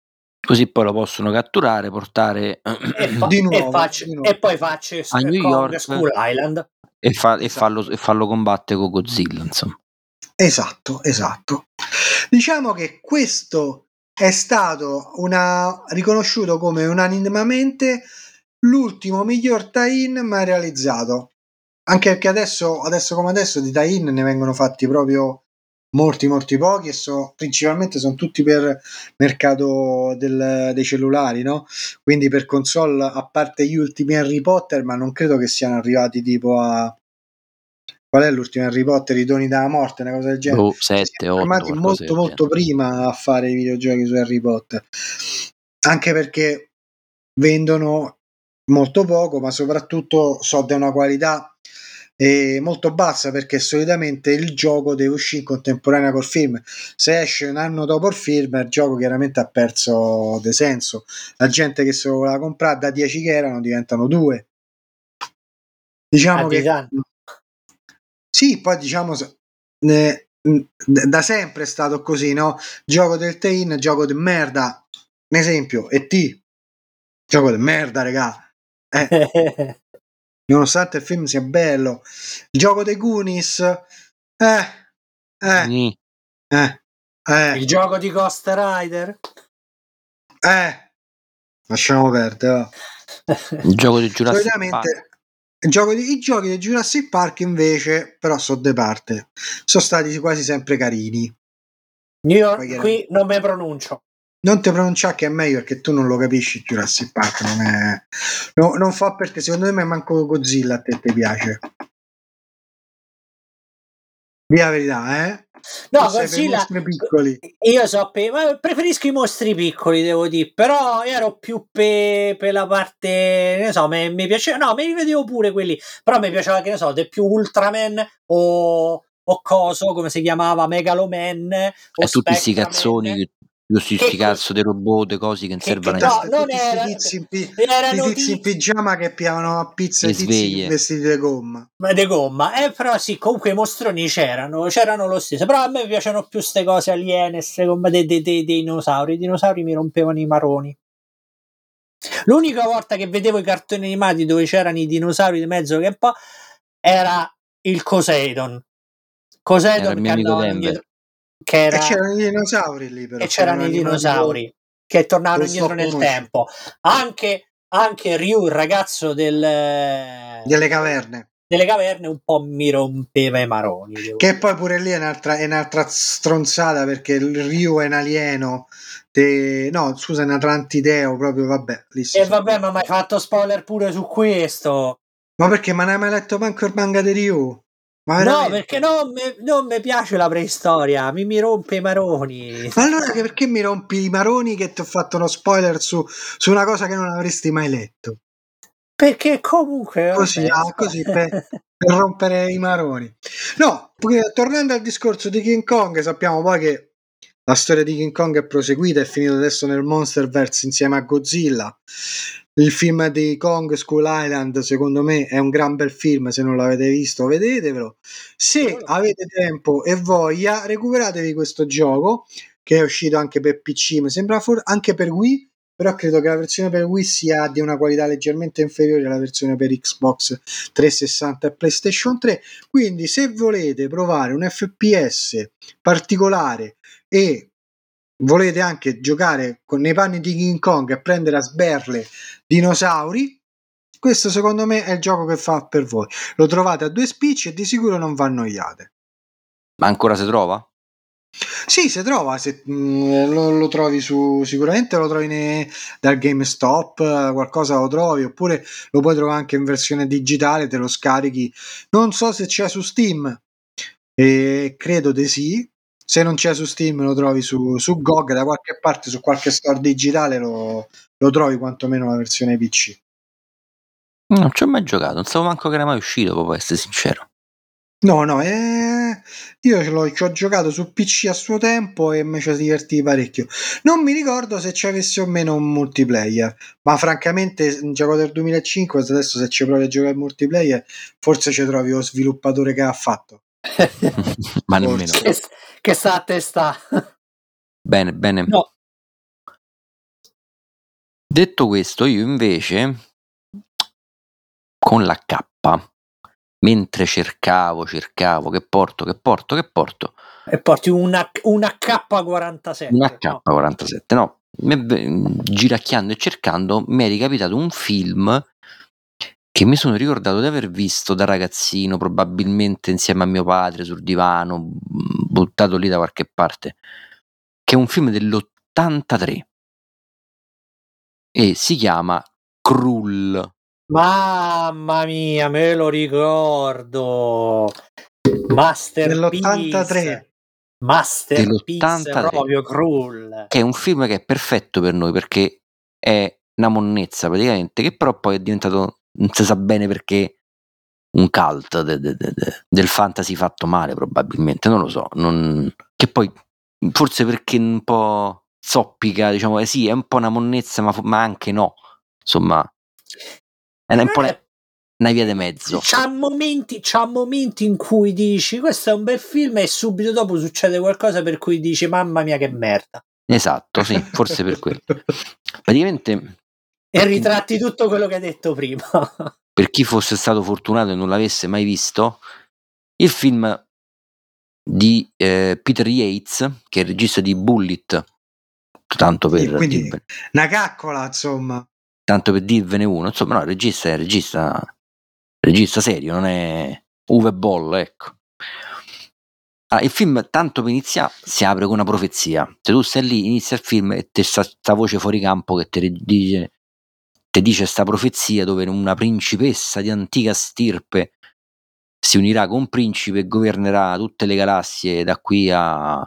Così poi lo possono catturare, portare
e, fa- di nuovo, e, faccio, di nuovo. e poi faccio
a New York
School Island
e, fa- e, fallo, e fallo combattere con Godzilla. Insomma.
Esatto, esatto. Diciamo che questo è stato una, riconosciuto come unanimemente l'ultimo miglior tie-in mai realizzato. Anche perché adesso, adesso come adesso di tie-in ne vengono fatti proprio molti, molti pochi e so, principalmente sono tutti per mercato del, dei cellulari, no? Quindi per console, a parte gli ultimi Harry Potter, ma non credo che siano arrivati tipo a qual è l'ultimo Harry Potter, i doni della morte, una cosa del genere.
Oh, 7, 8,
molto, molto, molto prima a fare i videogiochi su Harry Potter. Anche perché vendono molto poco, ma soprattutto so di una qualità eh, molto bassa perché solitamente il gioco deve uscire in contemporanea col film. Se esce un anno dopo il film, il gioco chiaramente ha perso di senso. La gente che se lo voleva comprare da 10 che erano diventano 2. Diciamo che sì, poi diciamo ne, da sempre è stato così, no? Gioco del Tain, gioco di merda. Un esempio, E.T. Gioco di merda, regà. Eh. Nonostante il film sia bello. Il gioco dei Goonies. Eh. Eh. Mm.
eh. eh. Il gioco di Ghost Rider.
Eh. Lasciamo perdere.
Il gioco di Jurassic Park.
Gioco di, I giochi di Jurassic Park invece, però sono de parte, sono stati quasi sempre carini.
Io qui non mi pronuncio.
Non ti pronunciare che è meglio perché tu non lo capisci Jurassic Park, non, è... no, non fa per te, secondo me manco Godzilla a te ti piace. Di la verità, eh?
No, Godzilla, piccoli. io so, ma preferisco i mostri piccoli, devo dire, però ero più per pe la parte, ne so, mi, mi piaceva, no, mi rivedevo pure quelli, però mi piaceva, che ne so, del più Ultraman o, o Coso, come si chiamava, Megaloman,
o e tutti questi cazzoni tutti questi cazzo dei robot, dei cosi che non servono
a niente. No, non era, tizi in, pi- erano tizi in pigiama che piavano a pizza e tizi vestiti di gomma.
Ma di gomma, eh, però sì, comunque i mostroni c'erano, c'erano lo stesso. Però a me piacciono più queste cose aliene, come dei, dei, dei, dei dinosauri. I dinosauri mi rompevano i maroni. L'unica volta che vedevo i cartoni animati dove c'erano i dinosauri di mezzo che un po' era il Coseidon. Coseidon che andavano indietro che era...
E c'erano i dinosauri lì però.
E c'erano i dinosauri che tornavano indietro nel tempo. Anche, anche Ryu, il ragazzo del...
delle caverne
delle caverne un po' mi rompeva i maroni.
Che poi pure lì è un'altra, è un'altra stronzata perché il Ryu è un alieno. De... No, scusa, è un Atlantideo proprio, vabbè.
Lì e vabbè, ma mi hai fatto spoiler pure su questo.
Ma perché? Ma non hai mai letto manco il manga di Ryu?
Ma no, perché non mi, non mi piace la preistoria, mi, mi rompe i maroni.
Ma allora perché mi rompi i maroni che ti ho fatto uno spoiler su, su una cosa che non avresti mai letto?
Perché comunque...
Così, ah, così per, per, rompere i maroni. No, tornando al discorso di King Kong, sappiamo poi che la storia di King Kong è proseguita, è finita adesso nel Monsterverse insieme a Godzilla. Il film di Kong School Island, secondo me, è un gran bel film. Se non l'avete visto, vedetevelo. Se avete tempo e voglia, recuperatevi questo gioco che è uscito anche per PC. Mi sembra for- anche per Wii. Però credo che la versione per Wii sia di una qualità leggermente inferiore alla versione per Xbox 360 e PlayStation 3. Quindi, se volete provare un FPS particolare e volete anche giocare con nei panni di King Kong e prendere a sberle dinosauri, questo secondo me è il gioco che fa per voi. Lo trovate a due spicci e di sicuro non vi annoiate.
Ma ancora si trova?
Sì, si trova, se, mh, mm, lo, lo, trovi su sicuramente lo trovi ne, dal GameStop, qualcosa lo trovi, oppure lo puoi trovare anche in versione digitale, te lo scarichi. Non so se c'è su Steam, e credo di sì, se non c'è su Steam lo trovi su, su GOG da qualche parte, su qualche store digitale lo, lo trovi quantomeno la versione PC.
Non ci ho mai giocato, non sapevo manco che era mai uscito, proprio essere sincero.
No, no, eh, io ce l'ho, ci ho giocato su PC a suo tempo e mi ci ho divertito parecchio. Non mi ricordo se ci avessi o meno un multiplayer, ma francamente un gioco del 2005, adesso se ci provi a giocare il multiplayer, forse ci trovi lo sviluppatore che ha fatto.
ma nemmeno.
Che, sta a testa.
Bene, bene.
No.
Detto questo, io invece con la K mentre cercavo, cercavo, che porto, che porto, che porto.
E porti una, una K47.
Una K47, no. no. Giracchiando e cercando mi è ricapitato un film che mi sono ricordato di aver visto da ragazzino, probabilmente insieme a mio padre sul divano, buttato lì da qualche parte, che è un film dell'83 e si chiama Krull.
Mamma mia, me lo ricordo. Masterpiece.
Dell'83.
Masterpiece proprio Krull.
Che è un film che è perfetto per noi perché è una monnezza praticamente, che però poi è diventato non si sa bene perché un cult de, de, de, del fantasy fatto male probabilmente, non lo so, non... che poi forse perché un po' zoppica, diciamo, eh sì, è un po' una monnezza, ma, ma anche no, insomma, è un po' una, eh, una via di mezzo.
C'ha momenti, c'ha momenti in cui dici questo è un bel film e subito dopo succede qualcosa per cui dici mamma mia che merda.
Esatto, sì, forse per quello. Praticamente
e ritratti tutto quello che hai detto prima.
Per chi fosse stato fortunato e non l'avesse mai visto, il film di eh, Peter Yates, che è il regista di Bullet, tanto per... Sì,
quindi dirvene, una caccola, insomma.
Tanto per dirvene uno, insomma, no, il regista è il regista, regista serio, non è Uwe Boll, ecco. Allora, il film, tanto per iniziare, si apre con una profezia. Se tu stai lì, inizia il film e c'è sta voce fuori campo che ti dice te dice sta profezia dove una principessa di antica stirpe si unirà con un principe e governerà tutte le galassie da qui a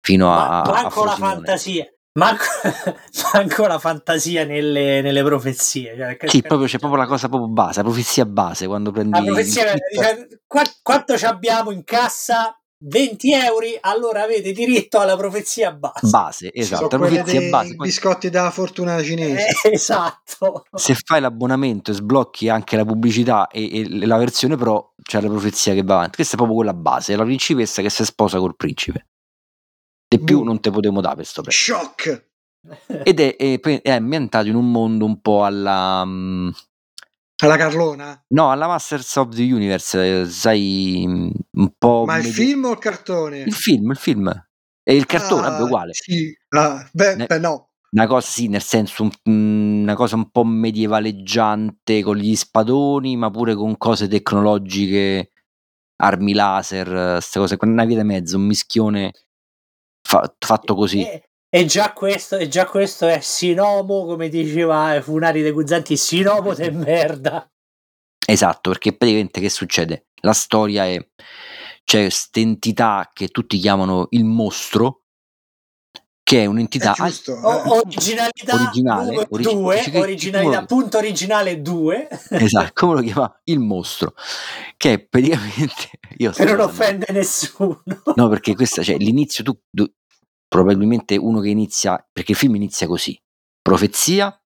fino a,
ma, manco
a
la fantasia manco, manco la fantasia nelle, nelle profezie
cioè, sì, proprio, c'è proprio la cosa proprio base la profezia base quando prendi
la profezia dice, quanto ci abbiamo in cassa 20 euro, allora avete diritto alla profezia base.
Base, esatto. La profezia base.
biscotti della fortuna cinese.
Eh, esatto.
Se fai l'abbonamento e sblocchi anche la pubblicità e, e, la versione pro, c'è la profezia che va avanti. Questa è proprio quella base, è la principessa che si sposa col principe. E più uh. non te potremo dare per sto
prezzo. Shock!
Ed è, è, è, ambientato in un mondo un po' alla... Um,
alla Carlona?
No, alla Masters of the Universe, eh, sai, mm, un po'...
Ma il medio... film o il cartone?
Il film, il film. E il cartone ah, è uguale.
Sì, ah, beh, ne- beh, no.
Una cosa, sì, nel senso, un, una cosa un po' medievaleggiante con gli spadoni, ma pure con cose tecnologiche, armi laser, queste cose, una via di mezzo, un mischione fa- fatto così.
E, e già questo, e già questo è sinomo, come diceva Funari De Guzzanti, sinomo de merda.
Esatto, perché praticamente che succede? La storia è c'è questa entità che tutti chiamano il mostro, che è un'entità
è giusto,
eh. o- originalità originale, 2, originalità punto originale 2.
Esatto, come lo chiama? Il mostro, che è praticamente...
Io per non offende nessuno.
No, perché questa, cioè, l'inizio tu, tu probabilmente uno che inizia, perché il film inizia così, profezia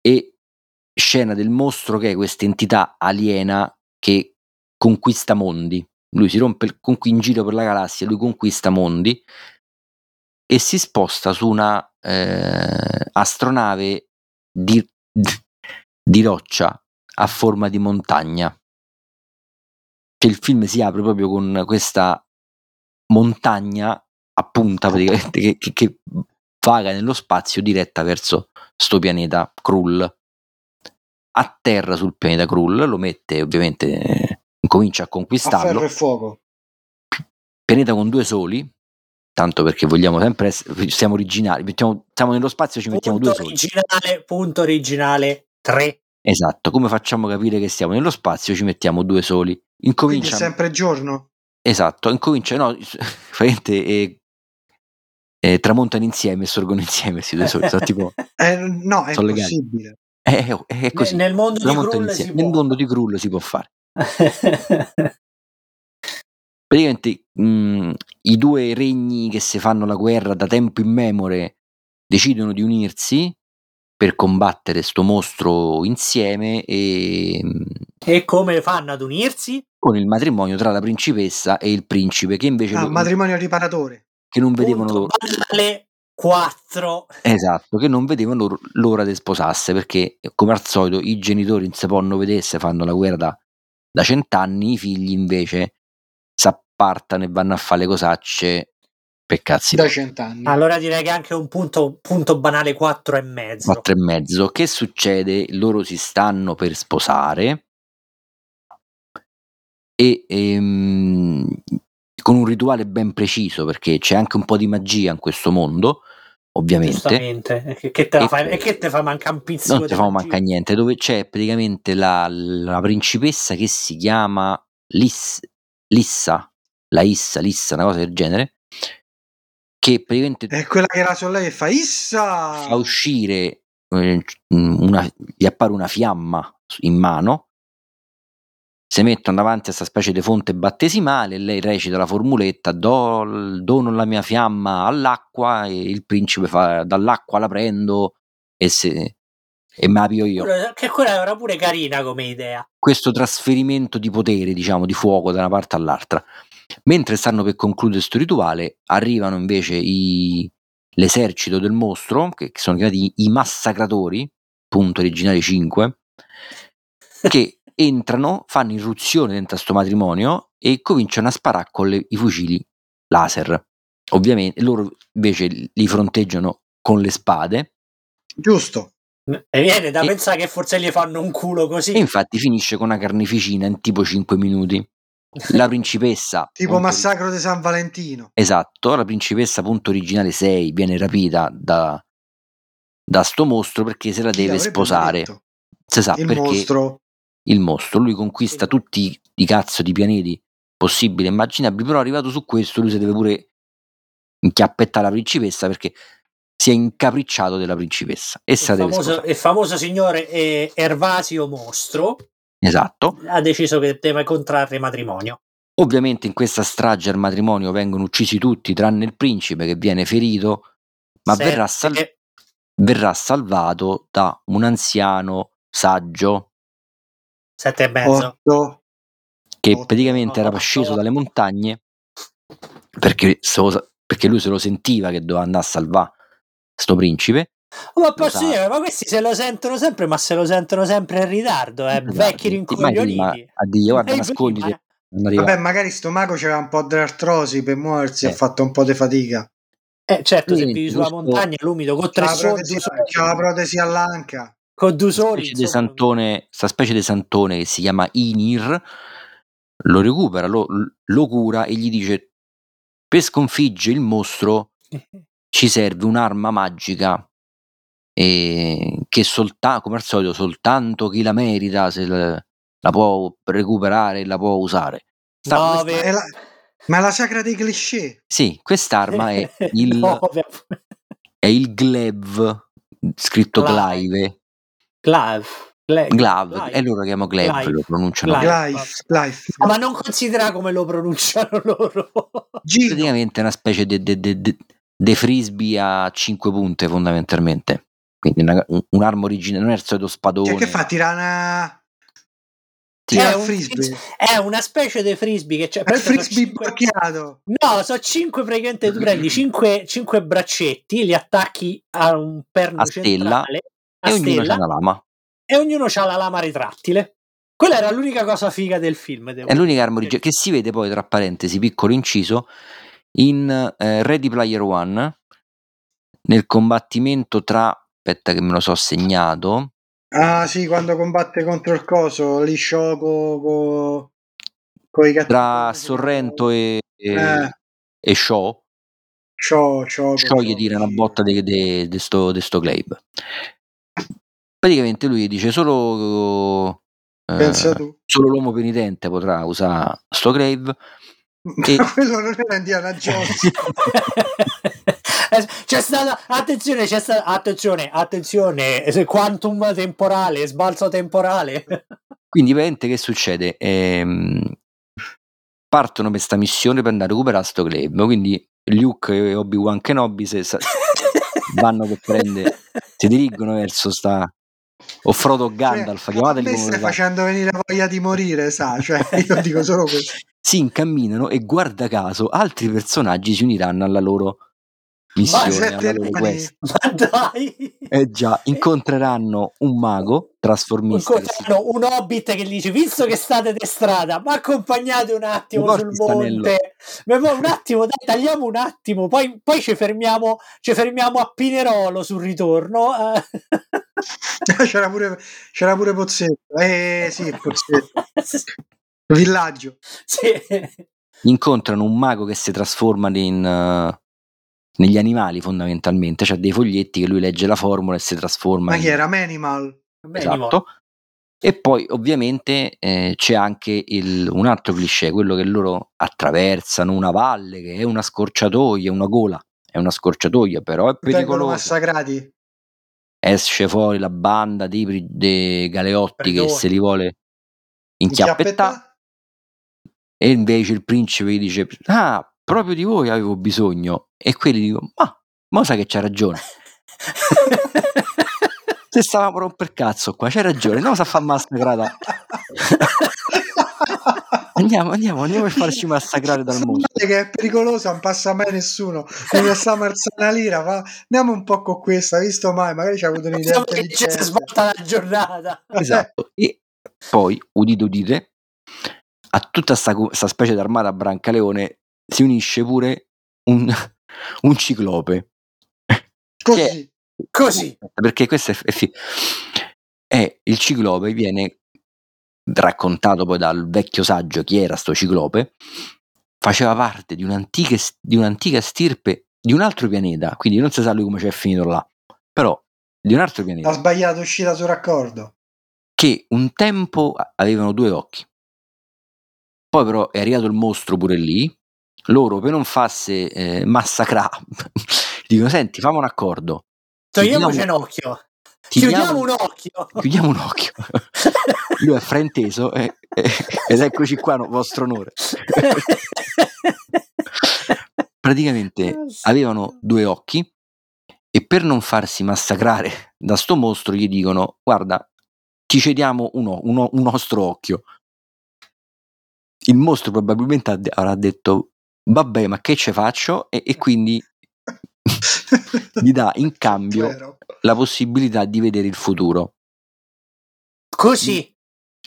e scena del mostro che è questa entità aliena che conquista mondi. Lui si rompe in giro per la galassia, lui conquista mondi e si sposta su una eh, astronave di, di roccia a forma di montagna. Che il film si apre proprio con questa montagna a punta praticamente che, che, che vaga nello spazio diretta verso sto pianeta Krull. Atterra sul pianeta Krull, lo mette ovviamente, comincia a conquistarlo. A
ferro e fuoco.
Pianeta con due soli, tanto perché vogliamo sempre essere, siamo originali, mettiamo, siamo nello spazio ci mettiamo
punto
due
originale, soli. Punto originale 3.
Esatto, come facciamo capire che siamo nello spazio ci mettiamo due soli. Incomincia...
Quindi sempre giorno?
Esatto, incomincia, no, praticamente eh, tramontano insieme e sorgono insieme due soli. Sono tipo,
eh, no, è possibile.
È, è, è, così.
Nel mondo, di
nel mondo di Krull si può fare. Praticamente mh, mm, i due regni che si fanno la guerra da tempo immemore decidono di unirsi per combattere sto mostro insieme e...
Mm, e come fanno ad unirsi?
Con il matrimonio tra la principessa e il principe che invece...
Ah,
lo,
matrimonio riparatore
che non vedevano
punto banale, 4.
Esatto, che non vedevano l'ora di sposarsi perché, come al solito, i genitori non si possono vedere se fanno la guerra da, da cent'anni, i figli invece si appartano e vanno a fare le cosacce per cazzi.
Da cent'anni.
Allora direi che anche un punto, punto banale 4 e mezzo.
4 e mezzo. Che succede? Loro si stanno per sposare e ehm, con un rituale ben preciso perché c'è anche un po' di magia in questo mondo ovviamente.
Giustamente, e che te, la e che te fa manca un pizzico
non ti fa manca niente dove c'è praticamente la, la principessa che si chiama Liss, Lissa la Issa, Lissa, una cosa del genere che praticamente
è quella che era su lei e fa Issa!
fa uscire eh, una, gli appare una fiamma in mano si mettono davanti a questa specie di fonte battesimale e lei recita la formuletta do, dono la mia fiamma all'acqua e il principe fa dall'acqua la prendo e, se, e me la pio io.
Che quella era pure carina come idea.
Questo trasferimento di potere, diciamo, di fuoco da una parte all'altra. Mentre stanno per concludere questo rituale, arrivano invece i, l'esercito del mostro, che sono chiamati i massacratori, punto originale 5, che entrano, fanno irruzione dentro questo matrimonio e cominciano a sparare con le, i fucili laser. Ovviamente loro invece li fronteggiano con le spade.
Giusto.
E viene da e, pensare che forse gli fanno un culo così.
E infatti finisce con una carneficina in tipo 5 minuti. La principessa.
tipo punto, massacro di San Valentino.
Esatto, la principessa punto originale 6 viene rapita da, da sto mostro perché se la Chi deve sposare. Si sa
il
perché
mostro
il mostro. Lui conquista tutti i cazzo di pianeti possibili e immaginabili, però arrivato su questo lui si deve pure inchiappettare la principessa perché si è incapricciato della principessa. E il,
famoso, il famoso signore eh, Ervasio Mostro
esatto.
ha deciso che deve contrarre matrimonio.
Ovviamente in questa strage al matrimonio vengono uccisi tutti tranne il principe che viene ferito, ma verrà, sal- verrà salvato da un anziano saggio
Sette e mezzo.
Otto.
Che Otto. praticamente era sceso dalle montagne perché, perché, lui se lo sentiva che doveva andare a salvare sto principe.
Oh, ma posso dire, ma questi se lo sentono sempre, ma se lo sentono sempre in ritardo, eh? Esatto. vecchi rincoglioniti.
Addio, guarda, nasconditi.
Vabbè, magari sto mago c'era un po' di artrosi per muoversi, eh. ha fatto un po' di fatica.
Eh, certo, se vivi sulla montagna, l'umido, con tre soldi.
C'ha la protesi all'anca
con due soli.
Specie santone, sta specie di santone che si chiama Inir lo recupera, lo, lo cura e gli dice per sconfiggere il mostro ci serve un'arma magica e che soltanto, come al solito, soltanto chi la merita se la, la può recuperare e la può usare.
Sta, no, questa...
è la, ma è la sacra dei cliché.
Sì, quest'arma è il, no, è il Glev, scritto Clive,
Glaive.
Glaive, e loro lo chiamano Glaive, lo pronunciano
Glaive. Glaive.
Ah, ma non considera come lo pronunciano loro.
Praticamente è una specie di frisbee a 5 punte fondamentalmente. Quindi una, un, un'arma originale, non è il solito spadone. Cioè
che fa? Tira una...
Tira è, un frisbee. è una specie di frisbee che c'è.
È frisbee cinque...
No, sono 5 praticamente. Tu prendi 5, 5 braccetti, li attacchi a un perno
a stella,
centrale
e ognuno ha una lama.
E ognuno ha la lama ritrattile. Quella era l'unica cosa figa del film.
È l'unica arma che si vede poi, tra parentesi, piccolo inciso, in eh, Ready Player One, nel combattimento tra... Aspetta che me lo so segnato.
Ah sì, quando combatte contro il coso, lì Shoko co, co i
Tra Sorrento e, e, eh. e Shaw.
Shaw, Shaw,
Shaw gli tira una botta di questo Glaive praticamente lui dice solo eh, solo l'uomo penitente potrà usare sto grave
e... quello non era Indiana Jones.
C'è stata attenzione c'è stata attenzione attenzione quantum temporale sbalzo temporale.
Quindi veramente che succede? Ehm, partono per questa missione per andare a recuperare sto grave quindi Luke e Obi-Wan Kenobi se, vanno per prendere si dirigono verso sta o Frodo cioè, Gandalf, cioè, chiamateli come
stai facendo venire voglia di morire, sa, cioè, io dico solo questo.
si incamminano e guarda caso altri personaggi si uniranno alla loro missione alla loro quest.
Ma dai!
Eh già, incontreranno un mago trasformista.
Incontreranno un hobbit che gli dice: Visto che state di strada, ma accompagnate un attimo sul monte. Un attimo, dai, tagliamo un attimo, poi, poi ci, fermiamo, ci fermiamo a Pinerolo sul ritorno.
c'era, pure, c'era pure Pozzetto. Eh sì, Pozzetto. Villaggio.
Sì.
Incontrano un mago che si trasforma in, uh, negli animali fondamentalmente, c'ha dei foglietti che lui legge la formula e si trasforma.
Ma
in...
chi era? Manimal.
Esatto. E poi ovviamente eh, c'è anche il, un altro cliché, quello che loro attraversano una valle che è una scorciatoia, una gola, è una scorciatoia, però è pericolosa. Vengono
massacrati.
Esce fuori la banda dei, dei galeotti Perdone. che se li vuole inchiappettare. E invece il principe gli dice: Ah, proprio di voi avevo bisogno. E quelli dicono: Ma, ma sa che c'ha ragione. Se stavamo a romper cazzo qua, c'hai ragione, no, sa fa massacrata. andiamo, andiamo, andiamo a farci massacrare dal mondo.
Che è pericolosa, non passa mai nessuno. Quindi sta marzana lira, fa, andiamo un po' con questa, visto mai, magari c'ha avuto un'idea
intelligente. C'è svolta la giornata.
Esatto. E poi, udite udite, a tutta questa specie d'armata Brancaleone si unisce pure un, un ciclope.
Così. Che, Così.
Perché questo è, è, è, il ciclope viene raccontato poi dal vecchio saggio chi era sto ciclope, faceva parte di un'antica, di un'antica stirpe di un altro pianeta, quindi non si sa lui come c'è finito là, però di un altro pianeta.
Ha sbagliato uscita sul raccordo.
Che un tempo avevano due occhi. Poi però è arrivato il mostro pure lì, loro per non farsi eh, massacrare dicono senti fammi un accordo.
Togliamoci un occhio. chiudiamo un occhio.
Chiudiamo un occhio. Lui è frainteso eh, eh, ed eccoci qua no, vostro onore. Praticamente avevano due occhi e per non farsi massacrare da sto mostro gli dicono guarda ti cediamo uno, uno, un nostro occhio. Il mostro probabilmente avrà detto vabbè ma che ce faccio? E, e quindi gli dà in cambio la possibilità di vedere il futuro.
Così.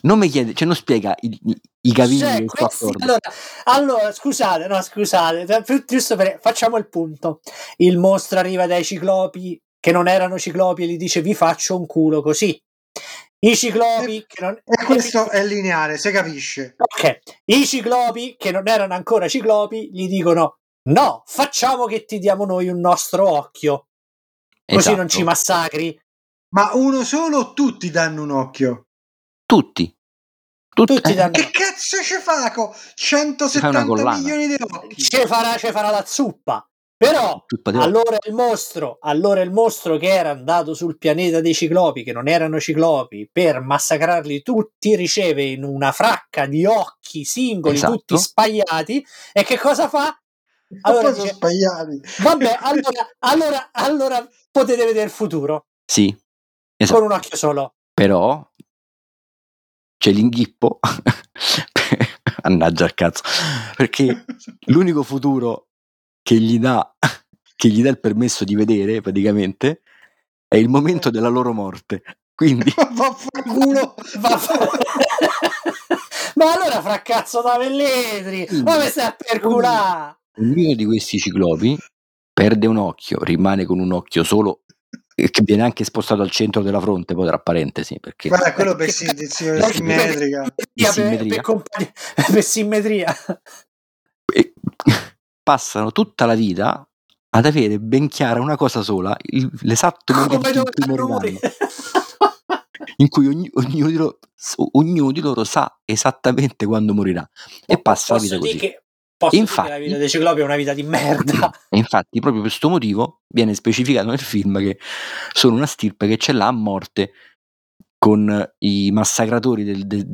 Non mi chiede, cioè non spiega i, i, i cavilli cioè,
questi, allora, allora, scusate, no, scusate, giusto per, facciamo il punto. Il mostro arriva dai ciclopi che non erano ciclopi e gli dice vi faccio un culo così. I ciclopi
e, che non... E questo è lineare, si capisce.
Ok, i ciclopi che non erano ancora ciclopi gli dicono no, facciamo che ti diamo noi un nostro occhio. Così esatto. non ci massacri.
Ma uno solo o tutti danno un occhio?
Tutti.
Tutti, tutti danno...
Che cazzo ci fa? 170 milioni di occhi.
Ci farà, ci farà la zuppa. Però allora il mostro, allora il mostro che era andato sul pianeta dei ciclopi, che non erano ciclopi, per massacrarli tutti, riceve in una fracca di occhi singoli, esatto. tutti spagliati, e che cosa fa?
Allora dice, spagliati.
Vabbè, allora, allora, allora potete vedere il futuro.
Sì,
esatto. con un occhio solo.
Però c'è l'inghippo. Annaggia al cazzo. Perché l'unico futuro che gli dà, che gli dà il permesso di vedere praticamente è il momento della loro morte. Quindi
vaffanculo,
ma allora fra cazzo da velletri, ma mi stai a perculare?
Ognuno di questi ciclopi perde un occhio, rimane con un occhio solo che viene anche spostato al centro della fronte, poi tra parentesi. Perché...
Guarda, quello per, simmetrica.
Per, per, per simmetria.
E passano tutta la vita ad avere ben chiara una cosa sola, il, l'esatto momento in cui moriranno. in cui ogni, ognuno, di loro, ognuno, di loro, sa esattamente quando morirà e passa la vita così.
Che, infatti, la vita dei ciclopi è una vita di merda.
E infatti, proprio per questo motivo viene specificato nel film che sono una stirpe che ce l'ha a morte con i massacratori del, del,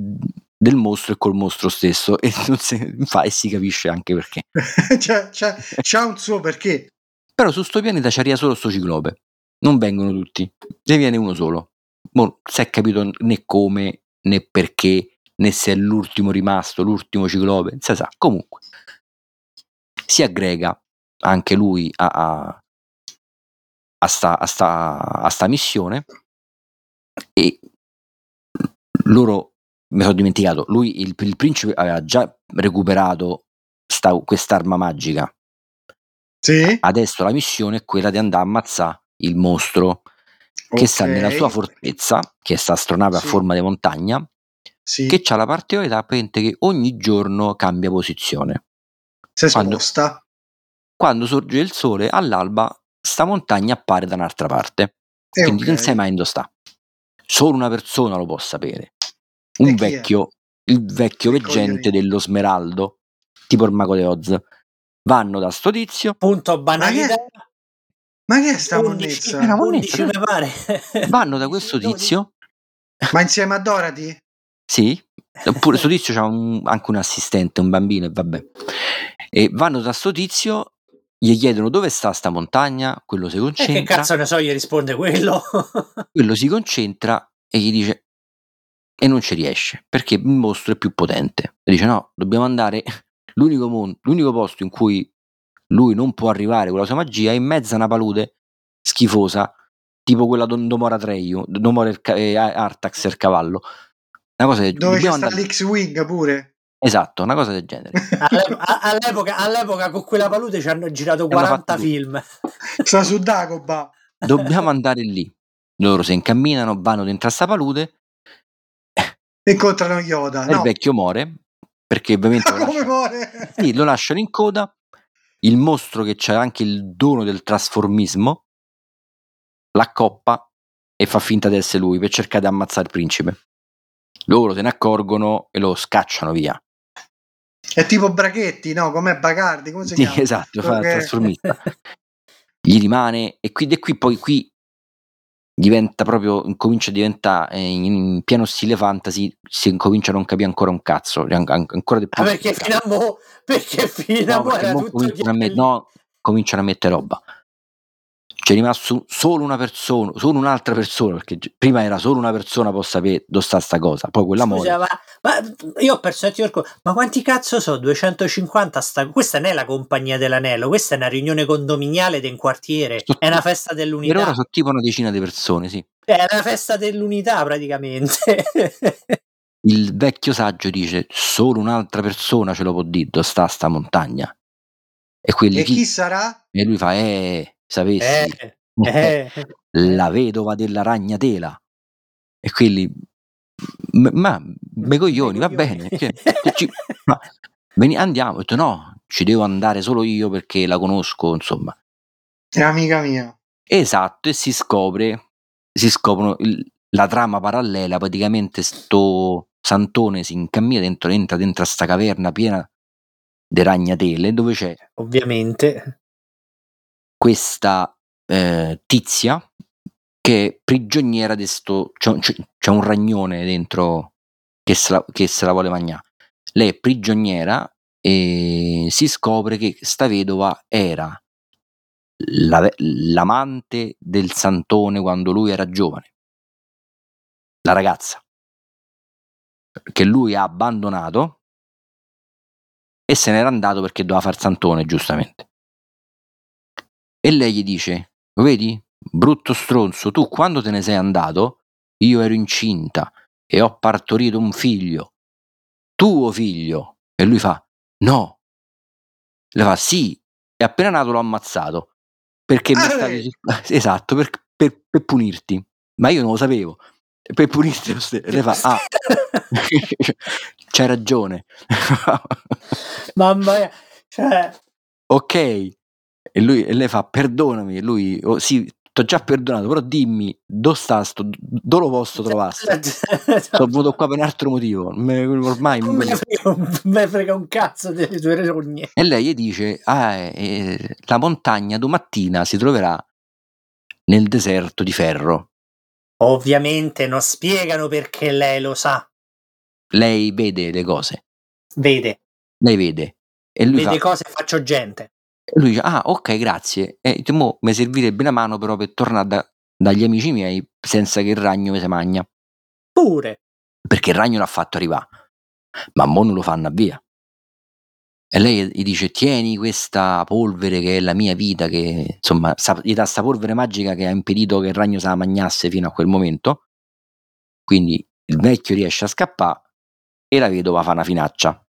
del mostro e col mostro stesso e, non si, fa, e si capisce anche perché.
c'è, c'è, c'ha un suo perché.
Però su sto pianeta c'arriva solo sto ciclope. Non vengono tutti, ne viene uno solo. Non si è capito né come né perché né se è l'ultimo rimasto, l'ultimo ciclope, si sa. Comunque si aggrega anche lui a, a, a sta, a sta, a sta missione e loro mi sono dimenticato, lui il, il principe aveva già recuperato sta, quest'arma magica.
Sì.
Adesso la missione è quella di andare a ammazzare il mostro che okay. sta nella sua fortezza, che è sta astronave sì. a forma di montagna, sì. che ha la particolarità che ogni giorno cambia posizione.
Si sposta.
Quando sorge il sole all'alba, sta montagna appare da un'altra parte. E quindi okay. non sai mai dove sta. Solo una persona lo può sapere. Un vecchio, il vecchio veggente dello Smeraldo, tipo il mago de Oz. Vanno da sto tizio.
Punto banalità.
Ma che è sta 11, monnezza?
11 mi pare.
Vanno da questo tizio.
Ma insieme a Dorothy?
Sì, oppure questo tizio c'ha un, anche un assistente, un bambino e vabbè. E vanno da sto tizio gli chiedono dove sta sta montagna, quello si concentra. E
che cazzo ne so, gli risponde quello.
quello si concentra e gli dice e non ci riesce perché il mostro è più potente. E dice no, dobbiamo andare l'unico, mon- l'unico posto in cui lui non può arrivare con la sua magia è in mezzo a una palude schifosa, tipo quella di Domora Treio, Domora il ca- eh, Artax il cavallo. Una cosa
Dove c'è andare... l'X-Wing pure.
Esatto, una cosa del genere.
all'epoca, all'epoca, con quella palude ci hanno girato 40 film.
Sta su Dagoba.
Dobbiamo andare lì. Loro si incamminano, vanno dentro a sta palude.
Incontrano Yoda.
No. il vecchio muore. Perché ovviamente...
Lo Come muore?
Sì, lo lasciano in coda. Il mostro che c'ha anche il dono del trasformismo l'accoppa e fa finta di essere lui per cercare di ammazzare il principe. Loro se ne accorgono e lo scacciano via.
È tipo Brachetti, no? Com'è Bacardi? Come si
sì,
chiama?
esatto, fa okay. trasformista. Gli rimane e qui, e qui poi qui diventa proprio, comincia a diventare eh, in, pieno stile fantasy, si incomincia a non capire ancora un cazzo, ancora di più.
Ah, perché fino a mo', perché fino a mo' era tutto
cominciano a, met- no, cominciano a mettere roba c'è rimasto solo una persona, solo un'altra persona, perché prima era solo una persona può sapere dove sta sta cosa, poi quella Scusa,
ma, ma, io ho perso ma quanti cazzo sono? 250 sta, questa non è la compagnia dell'anello, questa è una riunione condominiale del quartiere, so, è una festa dell'unità.
Per ora sono tipo una decina di persone, sì.
È una festa dell'unità praticamente.
Il vecchio saggio dice solo un'altra persona ce lo può dire dove sta sta montagna. E, quelli
e chi, chi sarà?
E lui fa, eh, sapessi,
eh, eh,
la vedova della ragnatela. E quelli, ma me coglioni, va bene. Cioè, ci, ma, veni, andiamo, ho detto no, ci devo andare solo io perché la conosco, insomma.
È amica mia.
Esatto, e si scopre, si scoprono il, la trama parallela, praticamente sto Santone si incammina dentro, entra dentro a sta caverna piena di ragnatele dove c'è
ovviamente
questa eh, tizia che è prigioniera di sto c'è, c'è, un ragnone dentro che se la, che se la vuole mangiare. Lei è prigioniera e si scopre che sta vedova era la, l'amante del santone quando lui era giovane. La ragazza che lui ha abbandonato e se n'era andato perché doveva far santone giustamente e lei gli dice: Vedi, brutto stronzo, tu quando te ne sei andato, io ero incinta e ho partorito un figlio, tuo figlio. E lui fa: No. Le fa: Sì, e appena nato l'ho ammazzato. Perché mi stavi. Esatto, per, per, per, punirti. Ma io non lo sapevo. Per punirti, le fa: Ah, c'hai ragione.
Mamma mia, cioè.
Ok, e, lui, e lei fa perdonami, e lui, oh, sì, ti ho già perdonato, però dimmi dove sta sto, dove lo posso trovare? Sono venuto qua per un altro motivo, ormai
non me, frega, me frega un cazzo delle tue rogne.
E lei gli dice, ah, eh, la montagna domattina si troverà nel deserto di ferro.
Ovviamente non spiegano perché lei lo sa.
Lei vede le cose.
Vede.
Lei vede. E lui
vede
fa,
cose faccio gente.
E lui dice, ah ok grazie, e mo mi servirebbe la mano però per tornare da, dagli amici miei senza che il ragno mi si magna.
Pure.
Perché il ragno l'ha fatto arrivare, ma mo non lo fanno via. e lei gli dice tieni questa polvere che è la mia vita, che insomma gli dà questa polvere magica che ha impedito che il ragno se la magnasse fino a quel momento. Quindi il vecchio riesce a scappare e la vedova fa una finaccia.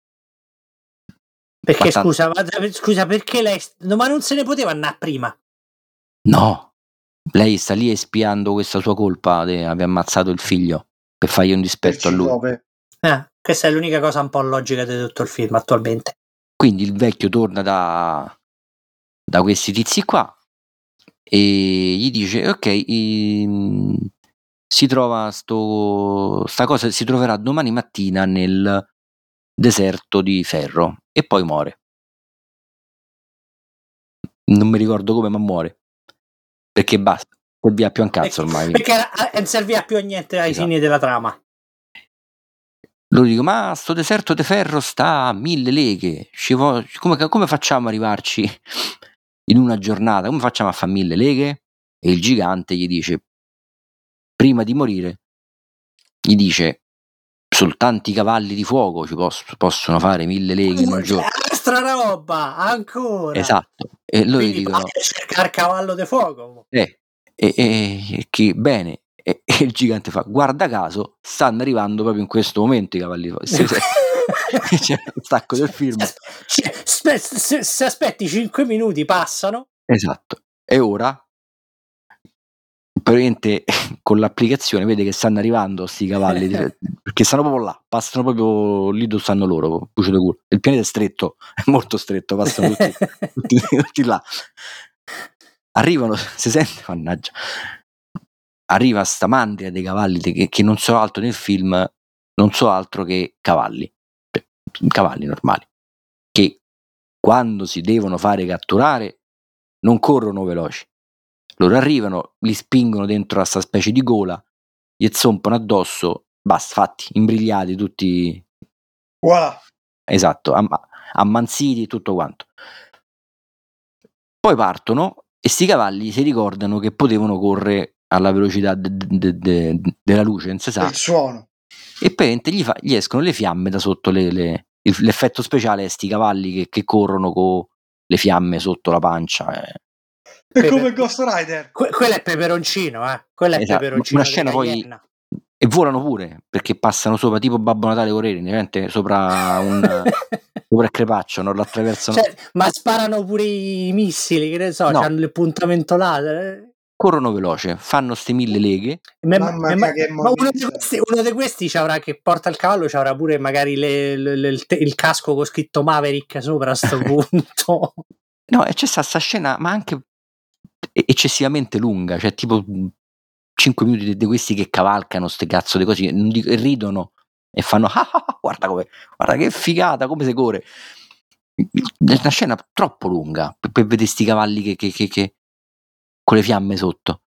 Perché scusa, scusa, perché lei... No, ma non se ne poteva andare prima?
No, lei sta lì espiando questa sua colpa di aver ammazzato il figlio per fargli un dispetto a lui.
Eh, questa è l'unica cosa un po' logica di tutto il film attualmente.
Quindi il vecchio torna da, da questi tizi qua e gli dice ok i, si trova sto, sta cosa si troverà domani mattina nel deserto di ferro e poi muore non mi ricordo come ma muore perché basta serviva più a un cazzo ormai
perché non serviva più a niente ai esatto. fini della trama
loro dicono, ma sto deserto di ferro sta a mille leghe, come, come facciamo ad arrivarci in una giornata? Come facciamo a fare mille leghe? E il gigante gli dice, prima di morire, gli dice, soltanto i cavalli di fuoco ci poss- possono fare mille leghe in un giorno.
Extra roba, ancora.
Esatto. E loro Quindi dicono,
cercare cavallo di fuoco.
Eh, e, e, che bene, e, e, il gigante fa: Guarda caso, stanno arrivando proprio in questo momento i cavalli. Se, se, c'è un stacco del film.
Se, se, se aspetti 5 minuti, passano.
Esatto. E ora praticamente con l'applicazione vede che stanno arrivando questi cavalli perché stanno proprio là, passano proprio lì dove stanno loro. Il pianeta è stretto, è molto stretto, passano tutti, tutti, tutti là. Arrivano, si sente, mannaggia, arriva sta mandria dei cavalli che, che non so altro nel film, non so altro che cavalli, cioè, cavalli normali, che quando si devono fare catturare non corrono veloci. Loro arrivano, li spingono dentro a questa specie di gola, gli zompano addosso, basta, fatti, imbrigliati tutti.
Voilà.
Esatto, am- ammansiti e tutto quanto. Poi partono e sti cavalli si ricordano che potevano correre alla velocità de, de, de, della luce, non si sa.
Il suono.
E poi gli, fa, gli, escono le fiamme da sotto le, le, l'effetto speciale è sti cavalli che, che, corrono con le fiamme sotto la pancia. Eh.
È Pepe- come Ghost Rider.
Que- quello è peperoncino, eh. Quello è esatto. peperoncino.
Una scena poi e volano pure perché passano sopra tipo Babbo Natale Corelli, sopra un sopra il crepaccio, non lo attraversano.
Cioè, ma sparano pure i missili, che ne so, no. hanno il puntamento laser. Eh
corrono veloce, fanno ste mille leghe.
Ma, ma, ma, ma uno, di questi, uno, di questi, che porta il cavallo ci avrà pure magari le, le, le, il, il, casco con scritto Maverick sopra a sto punto.
no, e c'è questa scena, ma anche eccessivamente lunga, cioè tipo 5 minuti di, questi che cavalcano ste cazzo di cose, ridono e fanno ah, ah, ah, guarda come, guarda che figata, come se corre. È una scena troppo lunga per, per vedere sti cavalli che, che, che, che con le fiamme sotto.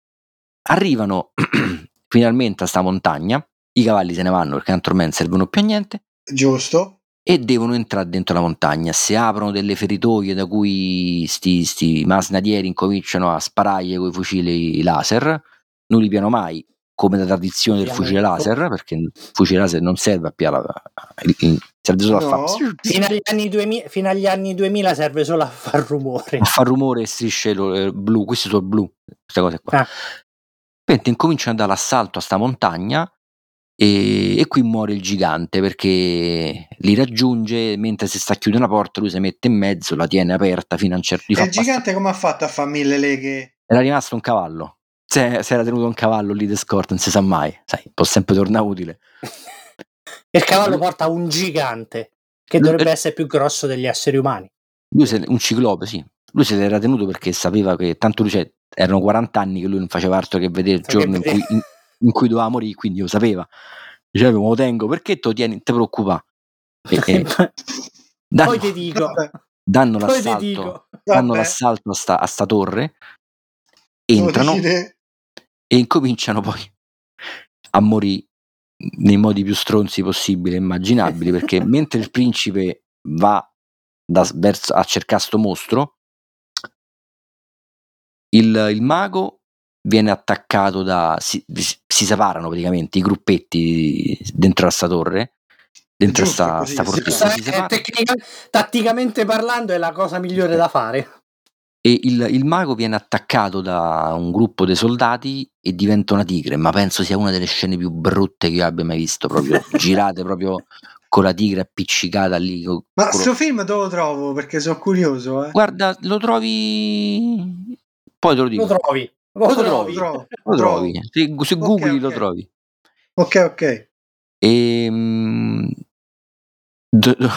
Arrivano finalmente a sta montagna, i cavalli se ne vanno perché ormai non servono più a niente.
Giusto.
E devono entrare dentro la montagna. Si aprono delle feritoie da cui sti, sti masnadieri incominciano a sparargli con i fucili laser. Non li piano mai, come da tradizione del fucile laser, perché il fucile laser non serve a piare, serve solo no. a fare.
Fino agli, anni 2000, fino agli anni 2000 serve solo a far rumore.
A far rumore e strisce eh, blu, questi sono blu, queste cose qua. Ah. Incominciano ad andare all'assalto a sta montagna e, e, qui muore il gigante perché li raggiunge mentre si sta chiudendo una porta, lui si mette in mezzo, la tiene aperta fino a un certo
punto. Il gigante come ha fatto a fare mille leghe?
Era rimasto un cavallo se, se, era tenuto un cavallo lì di scorta, non si sa mai, sai, può sempre tornare utile.
il cavallo porta un gigante che dovrebbe essere più grosso degli esseri umani.
Lui è un ciclope, sì. Lui se l'era tenuto perché sapeva che tanto lui cioè, erano 40 anni che lui non faceva altro che vedere il giorno in cui, in, in cui, doveva morire, quindi lo sapeva. Diceva, me lo tengo, perché te lo tieni, te preoccupa. E, e,
danno, Poi ti dico.
Danno l'assalto, danno l'assalto a sta, a sta torre, entrano e incominciano poi a morire nei modi più stronzi possibili e immaginabili perché mentre il principe va da, verso, a cercare sto mostro il, il, mago viene attaccato da si, si, separano praticamente i gruppetti dentro a sta torre dentro giusto, sta, sta fortezza.
Tecnica, tatticamente parlando è la cosa migliore da fare.
E il, il, mago viene attaccato da un gruppo di soldati e diventa una tigre, ma penso sia una delle scene più brutte che io abbia mai visto, proprio girate proprio con la tigre appiccicata lì.
Ma questo film dove lo trovo? Perché sono curioso. Eh.
Guarda, lo trovi... Poi te lo dico.
Lo trovi.
Lo, lo trovi. Lo, lo trovi. Se, se okay, googli okay. lo trovi.
Ok, ok.
E, ehm, do, do,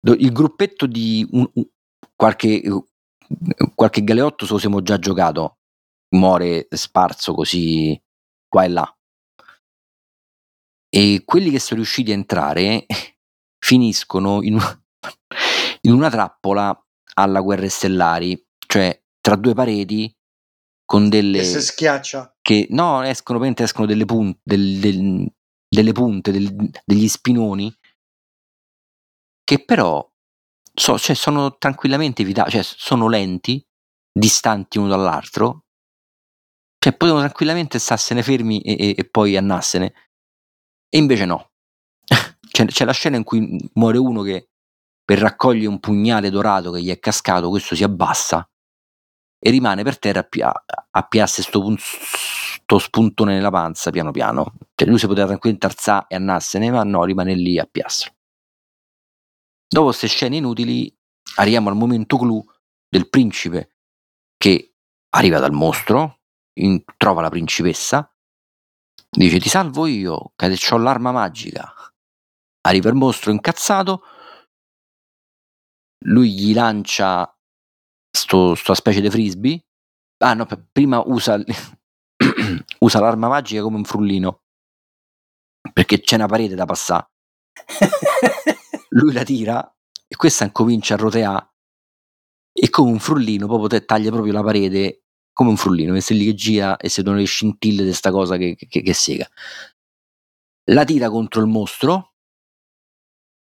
do, il gruppetto di un, un, qualche, qualche galeotto se lo siamo già giocato, muore sparso così qua e là. E quelli che sono riusciti a entrare finiscono in, in una trappola alla Guerre Stellari, cioè tra due pareti con delle... Che
si schiaccia.
Che, no, escono, escono delle, punte, del, del, delle punte, del, degli spinoni, che però so, cioè, sono tranquillamente evitabili, cioè sono lenti, distanti uno dall'altro, cioè potevano tranquillamente starsene fermi e, e, e poi annarsene, e invece no. c'è, c'è la scena in cui muore uno che per raccogliere un pugnale dorato che gli è cascato, questo si abbassa e rimane per terra a, piasse sto, sto spuntone nella panza piano piano. Cioè lui si poteva tranquillamente alzare e andarsene, ma no, rimane lì a piassolo. Dopo queste scene inutili arriviamo al momento clou del principe che arriva dal mostro, in, trova la principessa, dice ti salvo io, che ho l'arma magica. Arriva il mostro incazzato, lui gli lancia sto, sto specie di frisbee. Ah no, prima usa, usa l'arma magica come un frullino. Perché c'è una parete da passare. Lui la tira e questa incomincia a roteare e come un frullino proprio te taglia proprio la parete come un frullino, mette lì che gira e si vedono le scintille di questa cosa che, che, che sega. La tira contro il mostro,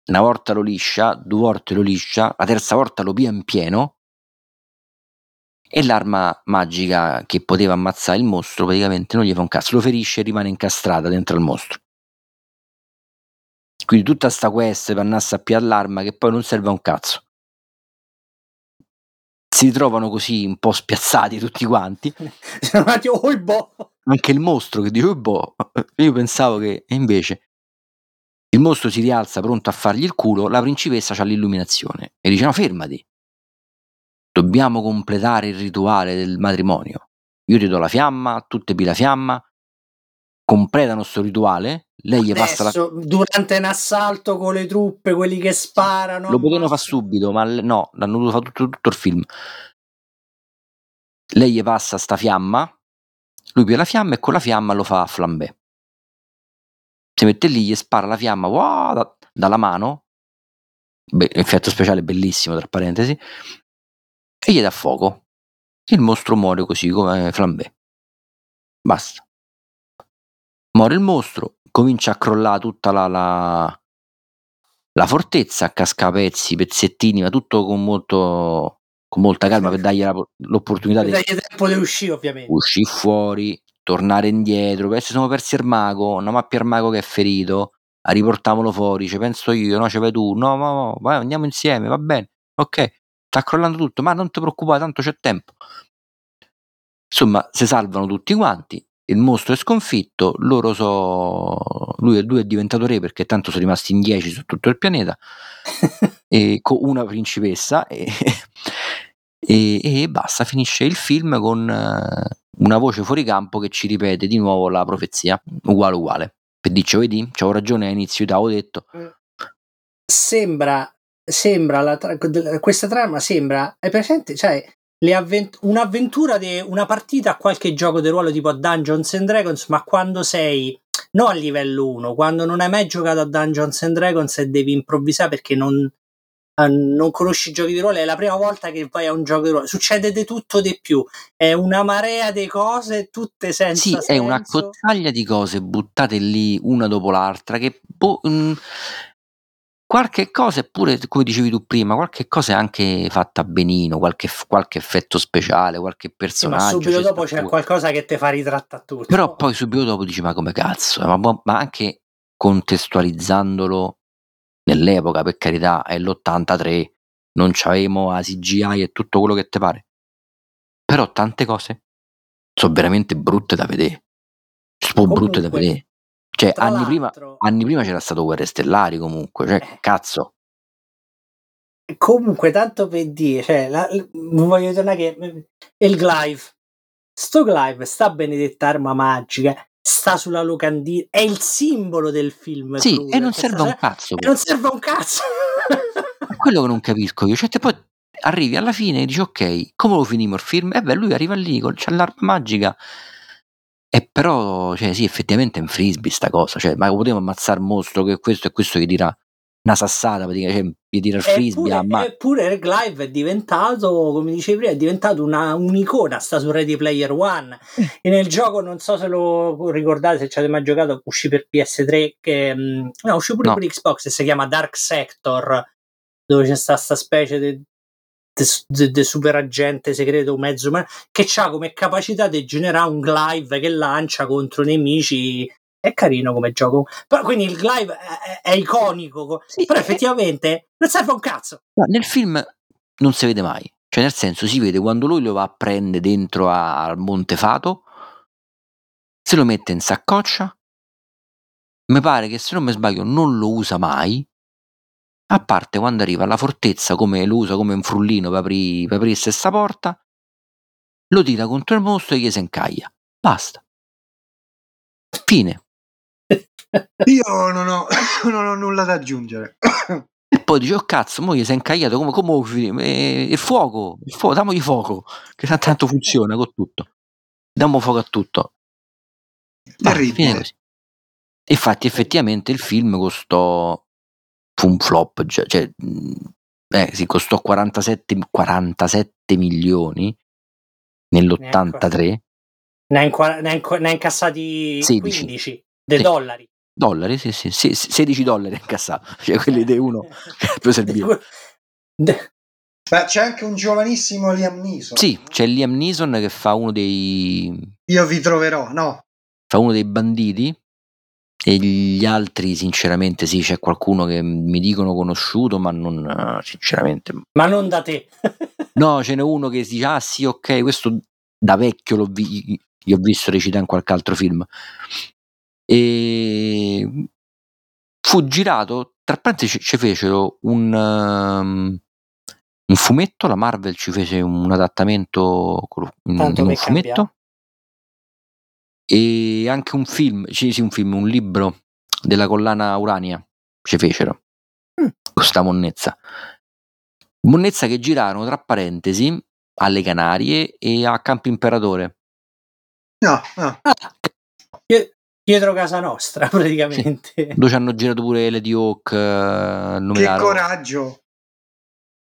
una volta lo liscia, due volte lo liscia, la terza volta lo pia in pieno e l'arma magica che poteva ammazzare il mostro praticamente non gli fa un cazzo, lo ferisce e rimane incastrata dentro al mostro. Quindi tutta sta quest per andare a sappiare l'arma che poi non serve a un cazzo. Si ritrovano così un po' spiazzati tutti quanti. Anche il mostro che dice, oh boh, io pensavo che e invece il mostro si rialza pronto a fargli il culo, la principessa ha l'illuminazione e dice no fermati, dobbiamo completare il rituale del matrimonio. Io ti do la fiamma, tu ti la fiamma, completano questo rituale, lei gli passa la...
Durante un assalto con le truppe, quelli che sparano...
Lo potevano fare subito, ma no, l'hanno dovuto fare tutto, tutto il film. Lei gli passa sta fiamma, lui pia la fiamma e con la fiamma lo fa a flambé. Si mette lì, gli spara la fiamma wow, da, dalla mano, Beh, effetto speciale bellissimo tra parentesi, e gli dà fuoco. Il mostro muore così come flambé. Basta. Muore il mostro, comincia a crollare tutta la, la, la fortezza, a casca pezzi, pezzettini, ma tutto con molto con molta calma per dargli la, l'opportunità
per di dargli tempo di uscire ovviamente
uscire fuori tornare indietro ci siamo persi il mago no ma Pier Mago che è ferito a riportamolo fuori ci penso io no ci vai tu no no, no vai, andiamo insieme va bene ok sta crollando tutto, ma non ti preoccupare, tanto c'è tempo. Insomma, si salvano tutti quanti, il mostro è sconfitto, loro so... lui, lui è diventato re perché tanto sono rimasti in dieci su tutto il pianeta, e con una principessa e, e, e, basta, finisce il film con uh, una voce fuori campo che ci ripete di nuovo la profezia, uguale uguale. Per dice, vedi, c'avevo ragione all'inizio, ti avevo detto.
Sembra sembra la tra- questa trama sembra è presente cioè avvent- un'avventura di una partita a qualche gioco di ruolo tipo a Dungeons and Dragons ma quando sei non a livello 1 quando non hai mai giocato a Dungeons and Dragons e devi improvvisare perché non, eh, non conosci i giochi di ruolo è la prima volta che vai a un gioco di ruolo succede di tutto di più è una marea di cose tutte senza
sì
senso.
è una cozzaglia di cose buttate lì una dopo l'altra che boh, mh, mm, Qualche cosa eppure, come dicevi tu prima, qualche cosa è anche fatta benino, qualche, qualche effetto speciale, qualche personaggio. Sì,
ma subito dopo c'è pure. qualcosa che ti fa ritrattare tutto.
Però poi subito dopo dici ma come cazzo, ma, ma anche contestualizzandolo nell'epoca, per carità, è l'83, non c'avevamo la CGI e tutto quello che te pare. Però tante cose sono veramente brutte da vedere. Sono brutte da vedere. Cioè, anni prima, anni prima, c'era stato Guerre Stellari comunque, cioè, eh. cazzo.
Comunque, tanto per dire, cioè, la, voglio tornare che il Glive, sto Glive, sta benedetta arma magica, sta sulla locandina, è il simbolo del film.
Sì, crudo, e non serve un cazzo.
Non serve un cazzo.
quello che non capisco io, cioè, te poi arrivi alla fine e dici ok, come lo finimo il film? E beh, lui arriva lì, c'è l'arma magica e però, cioè, sì, effettivamente è un frisbee sta cosa, cioè, ma potevo ammazzare il mostro che questo e questo gli tira una sassata, praticamente, cioè, gli tira il frisbee.
Eppure, ma... eppure il Clive è diventato, come dicevi prima, è diventato una, un'icona, sta su Ready Player One. E nel gioco, non so se lo ricordate, se ci avete mai giocato, uscì per PS3, che, mm, no, uscì pure no. per Xbox e si chiama Dark Sector, dove c'è sta questa specie di del super agente segreto mezzo che ha come capacità di generare un glaive che lancia contro nemici. È carino come gioco. Però quindi il glaive è, è iconico. Sì, però effettivamente non serve un cazzo.
No, nel film non si vede mai. Cioè nel senso si vede quando lui lo va a prendere dentro al Montefato se lo mette in saccoccia. Mi pare che se non mi sbaglio non lo usa mai a parte quando arriva alla fortezza, come lo usa come un frullino per, apri, aprire stessa porta, lo tira contro il mostro e gli si incaglia. Basta. Fine.
Io non ho, non ho nulla da aggiungere.
E poi dice, oh cazzo, mo gli si è incagliato, come, come eh, il fuoco, il fuoco, damogli fuoco, che tanto funziona con tutto. Diamo fuoco a tutto.
Terribile.
Infatti effettivamente il film costò un flop, cioè, cioè eh, si costò 47, 47 milioni nell'83.
Ne ha, inqu- ne ha, ne ha incassati 16. 15 dei sì. dollari.
Dollari, sì, sì, sì, 16 dollari incassati, cioè quelli di uno che più serviva.
Beh, c'è anche un giovanissimo Liam Neeson.
Sì, c'è Liam Neeson che fa uno dei...
Io vi troverò, no?
Fa uno dei banditi e gli altri, sinceramente, sì, c'è qualcuno che mi dicono conosciuto, ma non sinceramente.
Ma non da te.
no, ce n'è uno che dice: Ah, sì, ok, questo da vecchio l'ho vi- io ho visto recitare in qualche altro film. E fu girato, tra parentesi, ci fecero un, um, un fumetto. La Marvel ci fece un adattamento in, in un fumetto. Cambia e anche un film, sì, sì, un film, un libro della collana Urania ci fecero mm. questa monnezza. Monnezza che girarono tra parentesi alle Canarie e a Campo Imperatore.
No, no.
Ah, dietro casa nostra praticamente. Sì.
Dove ci hanno girato pure Lady Hawk.
Uh, che coraggio!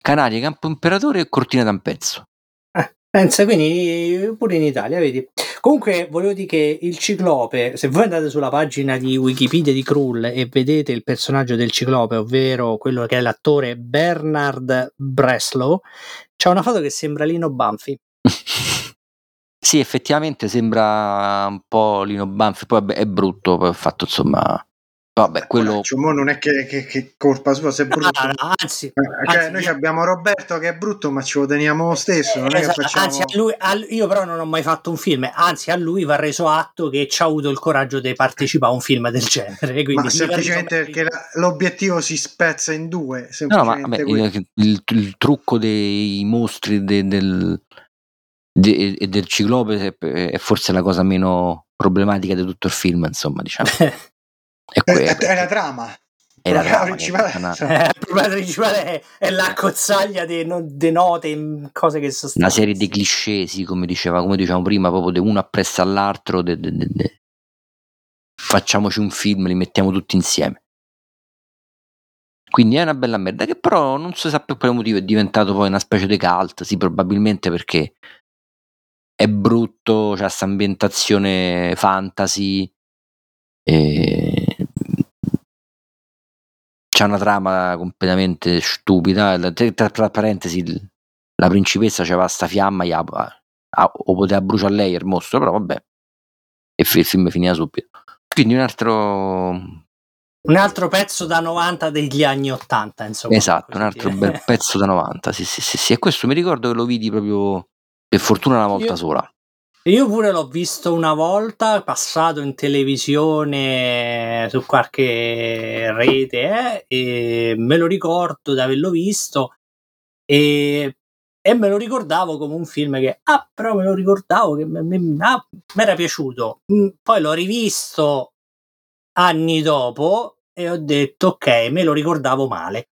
Canarie, Campo Imperatore e Cortina d'Ampezzo.
Eh, pensa quindi pure in Italia, vedi? Comunque, volevo dire che il ciclope, se voi andate sulla pagina di Wikipedia di Krull e vedete il personaggio del ciclope, ovvero quello che è l'attore Bernard Breslow, c'è una foto che sembra Lino Banfi.
sì, effettivamente sembra un po' Lino Banfi, poi è brutto, poi fatto insomma Vabbè, quello...
Coraggio, non è che, che, che, colpa sua se è brutto. No, no, anzi, eh, cioè, anzi, noi abbiamo Roberto che è brutto, ma ci lo teniamo lo stesso. Non esatto, facciamo...
Anzi, a lui, a, io però non ho mai fatto un film, anzi, a lui va reso atto che ci ha avuto il coraggio di partecipare a un film del genere.
ma semplicemente perché la, l'obiettivo si spezza in due.
No, ma vabbè, il, il, il, trucco dei mostri de, del, de, del ciclope è forse la cosa meno problematica di tutto il film, insomma, diciamo.
È, que- è, è la trama.
È la trama
principale, una... eh, il problema principale è, è la cozzaglia di no, note cose che sono
state. Una serie di cliché, sì, come, diceva, come dicevamo prima, proprio di uno appresso all'altro. De, de, de, facciamoci un film, li mettiamo tutti insieme. Quindi è una bella merda che però non si sa per quale motivo è diventato poi una specie di cult, sì, probabilmente perché è brutto, c'è questa ambientazione fantasy, e c'è una trama completamente stupida. Tra, tra parentesi, la principessa c'aveva sta fiamma, gli, a, o poteva bruciare lei il mostro, però vabbè. E il film finiva subito. Quindi un altro
Un altro pezzo da 90 degli anni 80, insomma.
Esatto, un altro dire. bel pezzo da 90, sì, sì, sì, sì. E questo mi ricordo che lo vidi proprio per fortuna una volta
io,
sola.
Io pure l'ho visto una volta, passato in televisione su qualche rete, eh, e me lo ricordo di averlo visto e, e, me lo ricordavo come un film che, ah, però me lo ricordavo che mi ah, era piaciuto. Mm, poi l'ho rivisto anni dopo e ho detto ok, me lo ricordavo male.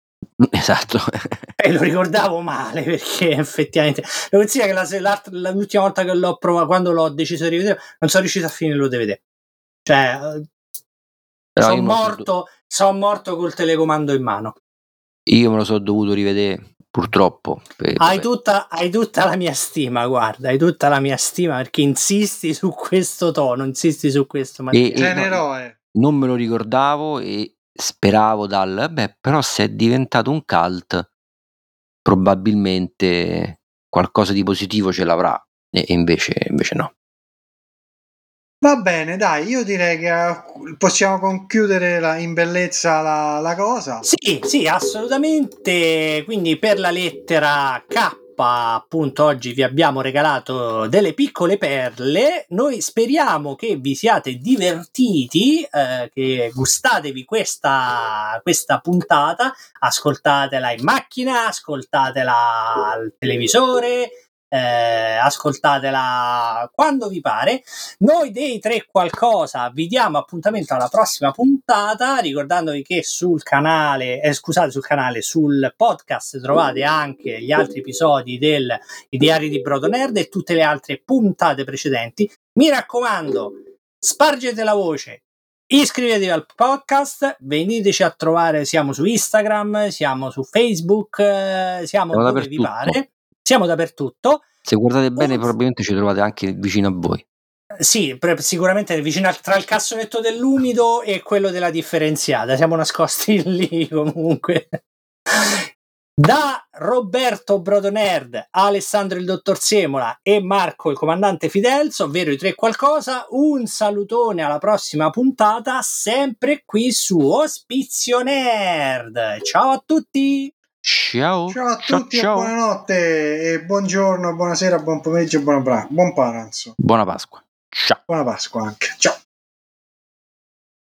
Esatto.
e lo ricordavo male perché effettivamente lo consiglio che la, la, l'ultima volta che l'ho provato, quando l'ho deciso di rivedere, non sono riuscito a finirlo di vedere. Cioè, sono morto, sono morto col telecomando in mano.
Io me lo sono dovuto rivedere purtroppo.
Per... Hai, tutta, hai, tutta, la mia stima, guarda, hai tutta la mia stima perché insisti su questo tono, insisti su questo.
Generoe.
No, non me lo ricordavo e speravo dal beh, però se è diventato un cult, probabilmente qualcosa di positivo ce l'avrà, e invece, invece no.
Va bene, dai, io direi che uh, possiamo concludere la, in bellezza la, la cosa.
Sì, sì, assolutamente. Quindi per la lettera K appunto oggi vi abbiamo regalato delle piccole perle. Noi speriamo che vi siate divertiti, eh, che gustatevi questa, questa puntata, ascoltatela in macchina, ascoltatela al televisore, eh, ascoltatela quando vi pare. Noi dei tre qualcosa vi diamo appuntamento alla prossima puntata, ricordandovi che sul canale, eh, scusate, sul canale, sul podcast trovate anche gli altri episodi del I Diari di Brodo Nerd e tutte le altre puntate precedenti. Mi raccomando, spargete la voce, Iscrivetevi al podcast, veniteci a trovare, siamo su Instagram, siamo su Facebook, eh, siamo, siamo dove vi pare. Siamo dappertutto.
Se guardate bene, probabilmente ci trovate anche vicino a voi.
Sì, sicuramente vicino al, tra il cassonetto dell'umido e quello della differenziata. Siamo nascosti lì comunque. Da Roberto Brodonerd, Alessandro il dottor Semola e Marco il comandante Fidelso, ovvero i tre qualcosa, un salutone alla prossima puntata, sempre qui su Ospizio Nerd. Ciao a tutti!
Ciao.
Ciao a tutti ciao, buonanotte e buongiorno, buonasera, buon pomeriggio, buon, bra- buon pranzo.
Buona Pasqua.
Ciao. Buona Pasqua anche. Ciao.